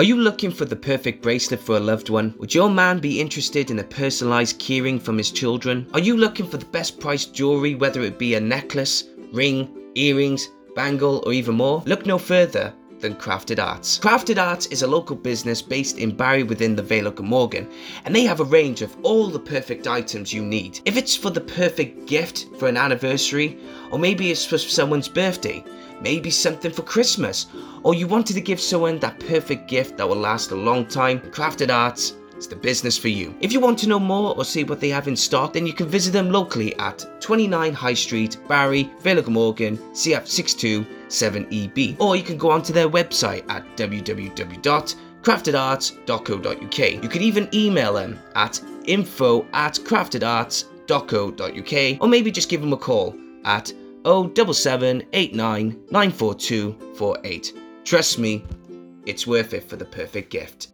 Are you looking for the perfect bracelet for a loved one? Would your man be interested in a personalized keyring from his children? Are you looking for the best priced jewelry, whether it be a necklace, ring, earrings, bangle, or even more? Look no further than Crafted Arts. Crafted Arts is a local business based in Barry within the Vale of Glamorgan, and they have a range of all the perfect items you need. If it's for the perfect gift for an anniversary, or maybe it's for someone's birthday, maybe something for Christmas, or you wanted to give someone that perfect gift that will last a long time, Crafted Arts is the business for you. If you want to know more or see what they have in stock, then you can visit them locally at 29 High Street, Barry, Vale Morgan, CF627EB. Or you can go onto their website at www.craftedarts.co.uk. You can even email them at info at craftedarts.co.uk or maybe just give them a call at 07789 Trust me, it's worth it for the perfect gift.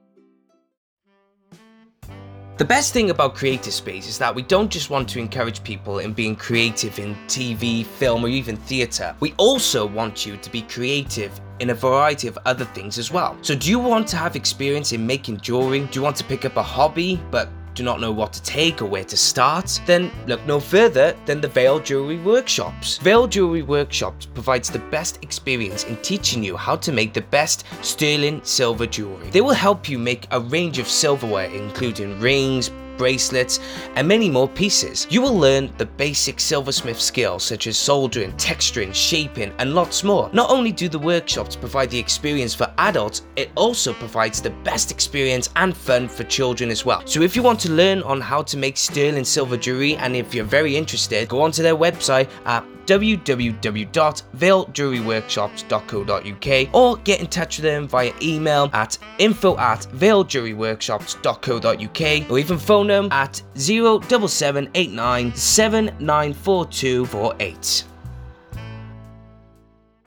The best thing about Creative Space is that we don't just want to encourage people in being creative in TV, film, or even theatre. We also want you to be creative in a variety of other things as well. So, do you want to have experience in making jewelry? Do you want to pick up a hobby but do not know what to take or where to start, then look no further than the Veil Jewelry Workshops. Veil Jewelry Workshops provides the best experience in teaching you how to make the best sterling silver jewelry. They will help you make a range of silverware including rings, bracelets, and many more pieces. You will learn the basic silversmith skills such as soldering, texturing, shaping, and lots more. Not only do the workshops provide the experience for adults, it also provides the best experience and fun for children as well. So if you want to learn on how to make sterling silver jewelry and if you're very interested, go onto their website at www.veiljewelryworkshops.co.uk or get in touch with them via email at info at veiljewelryworkshops.co.uk or even phone them at 07789 794248.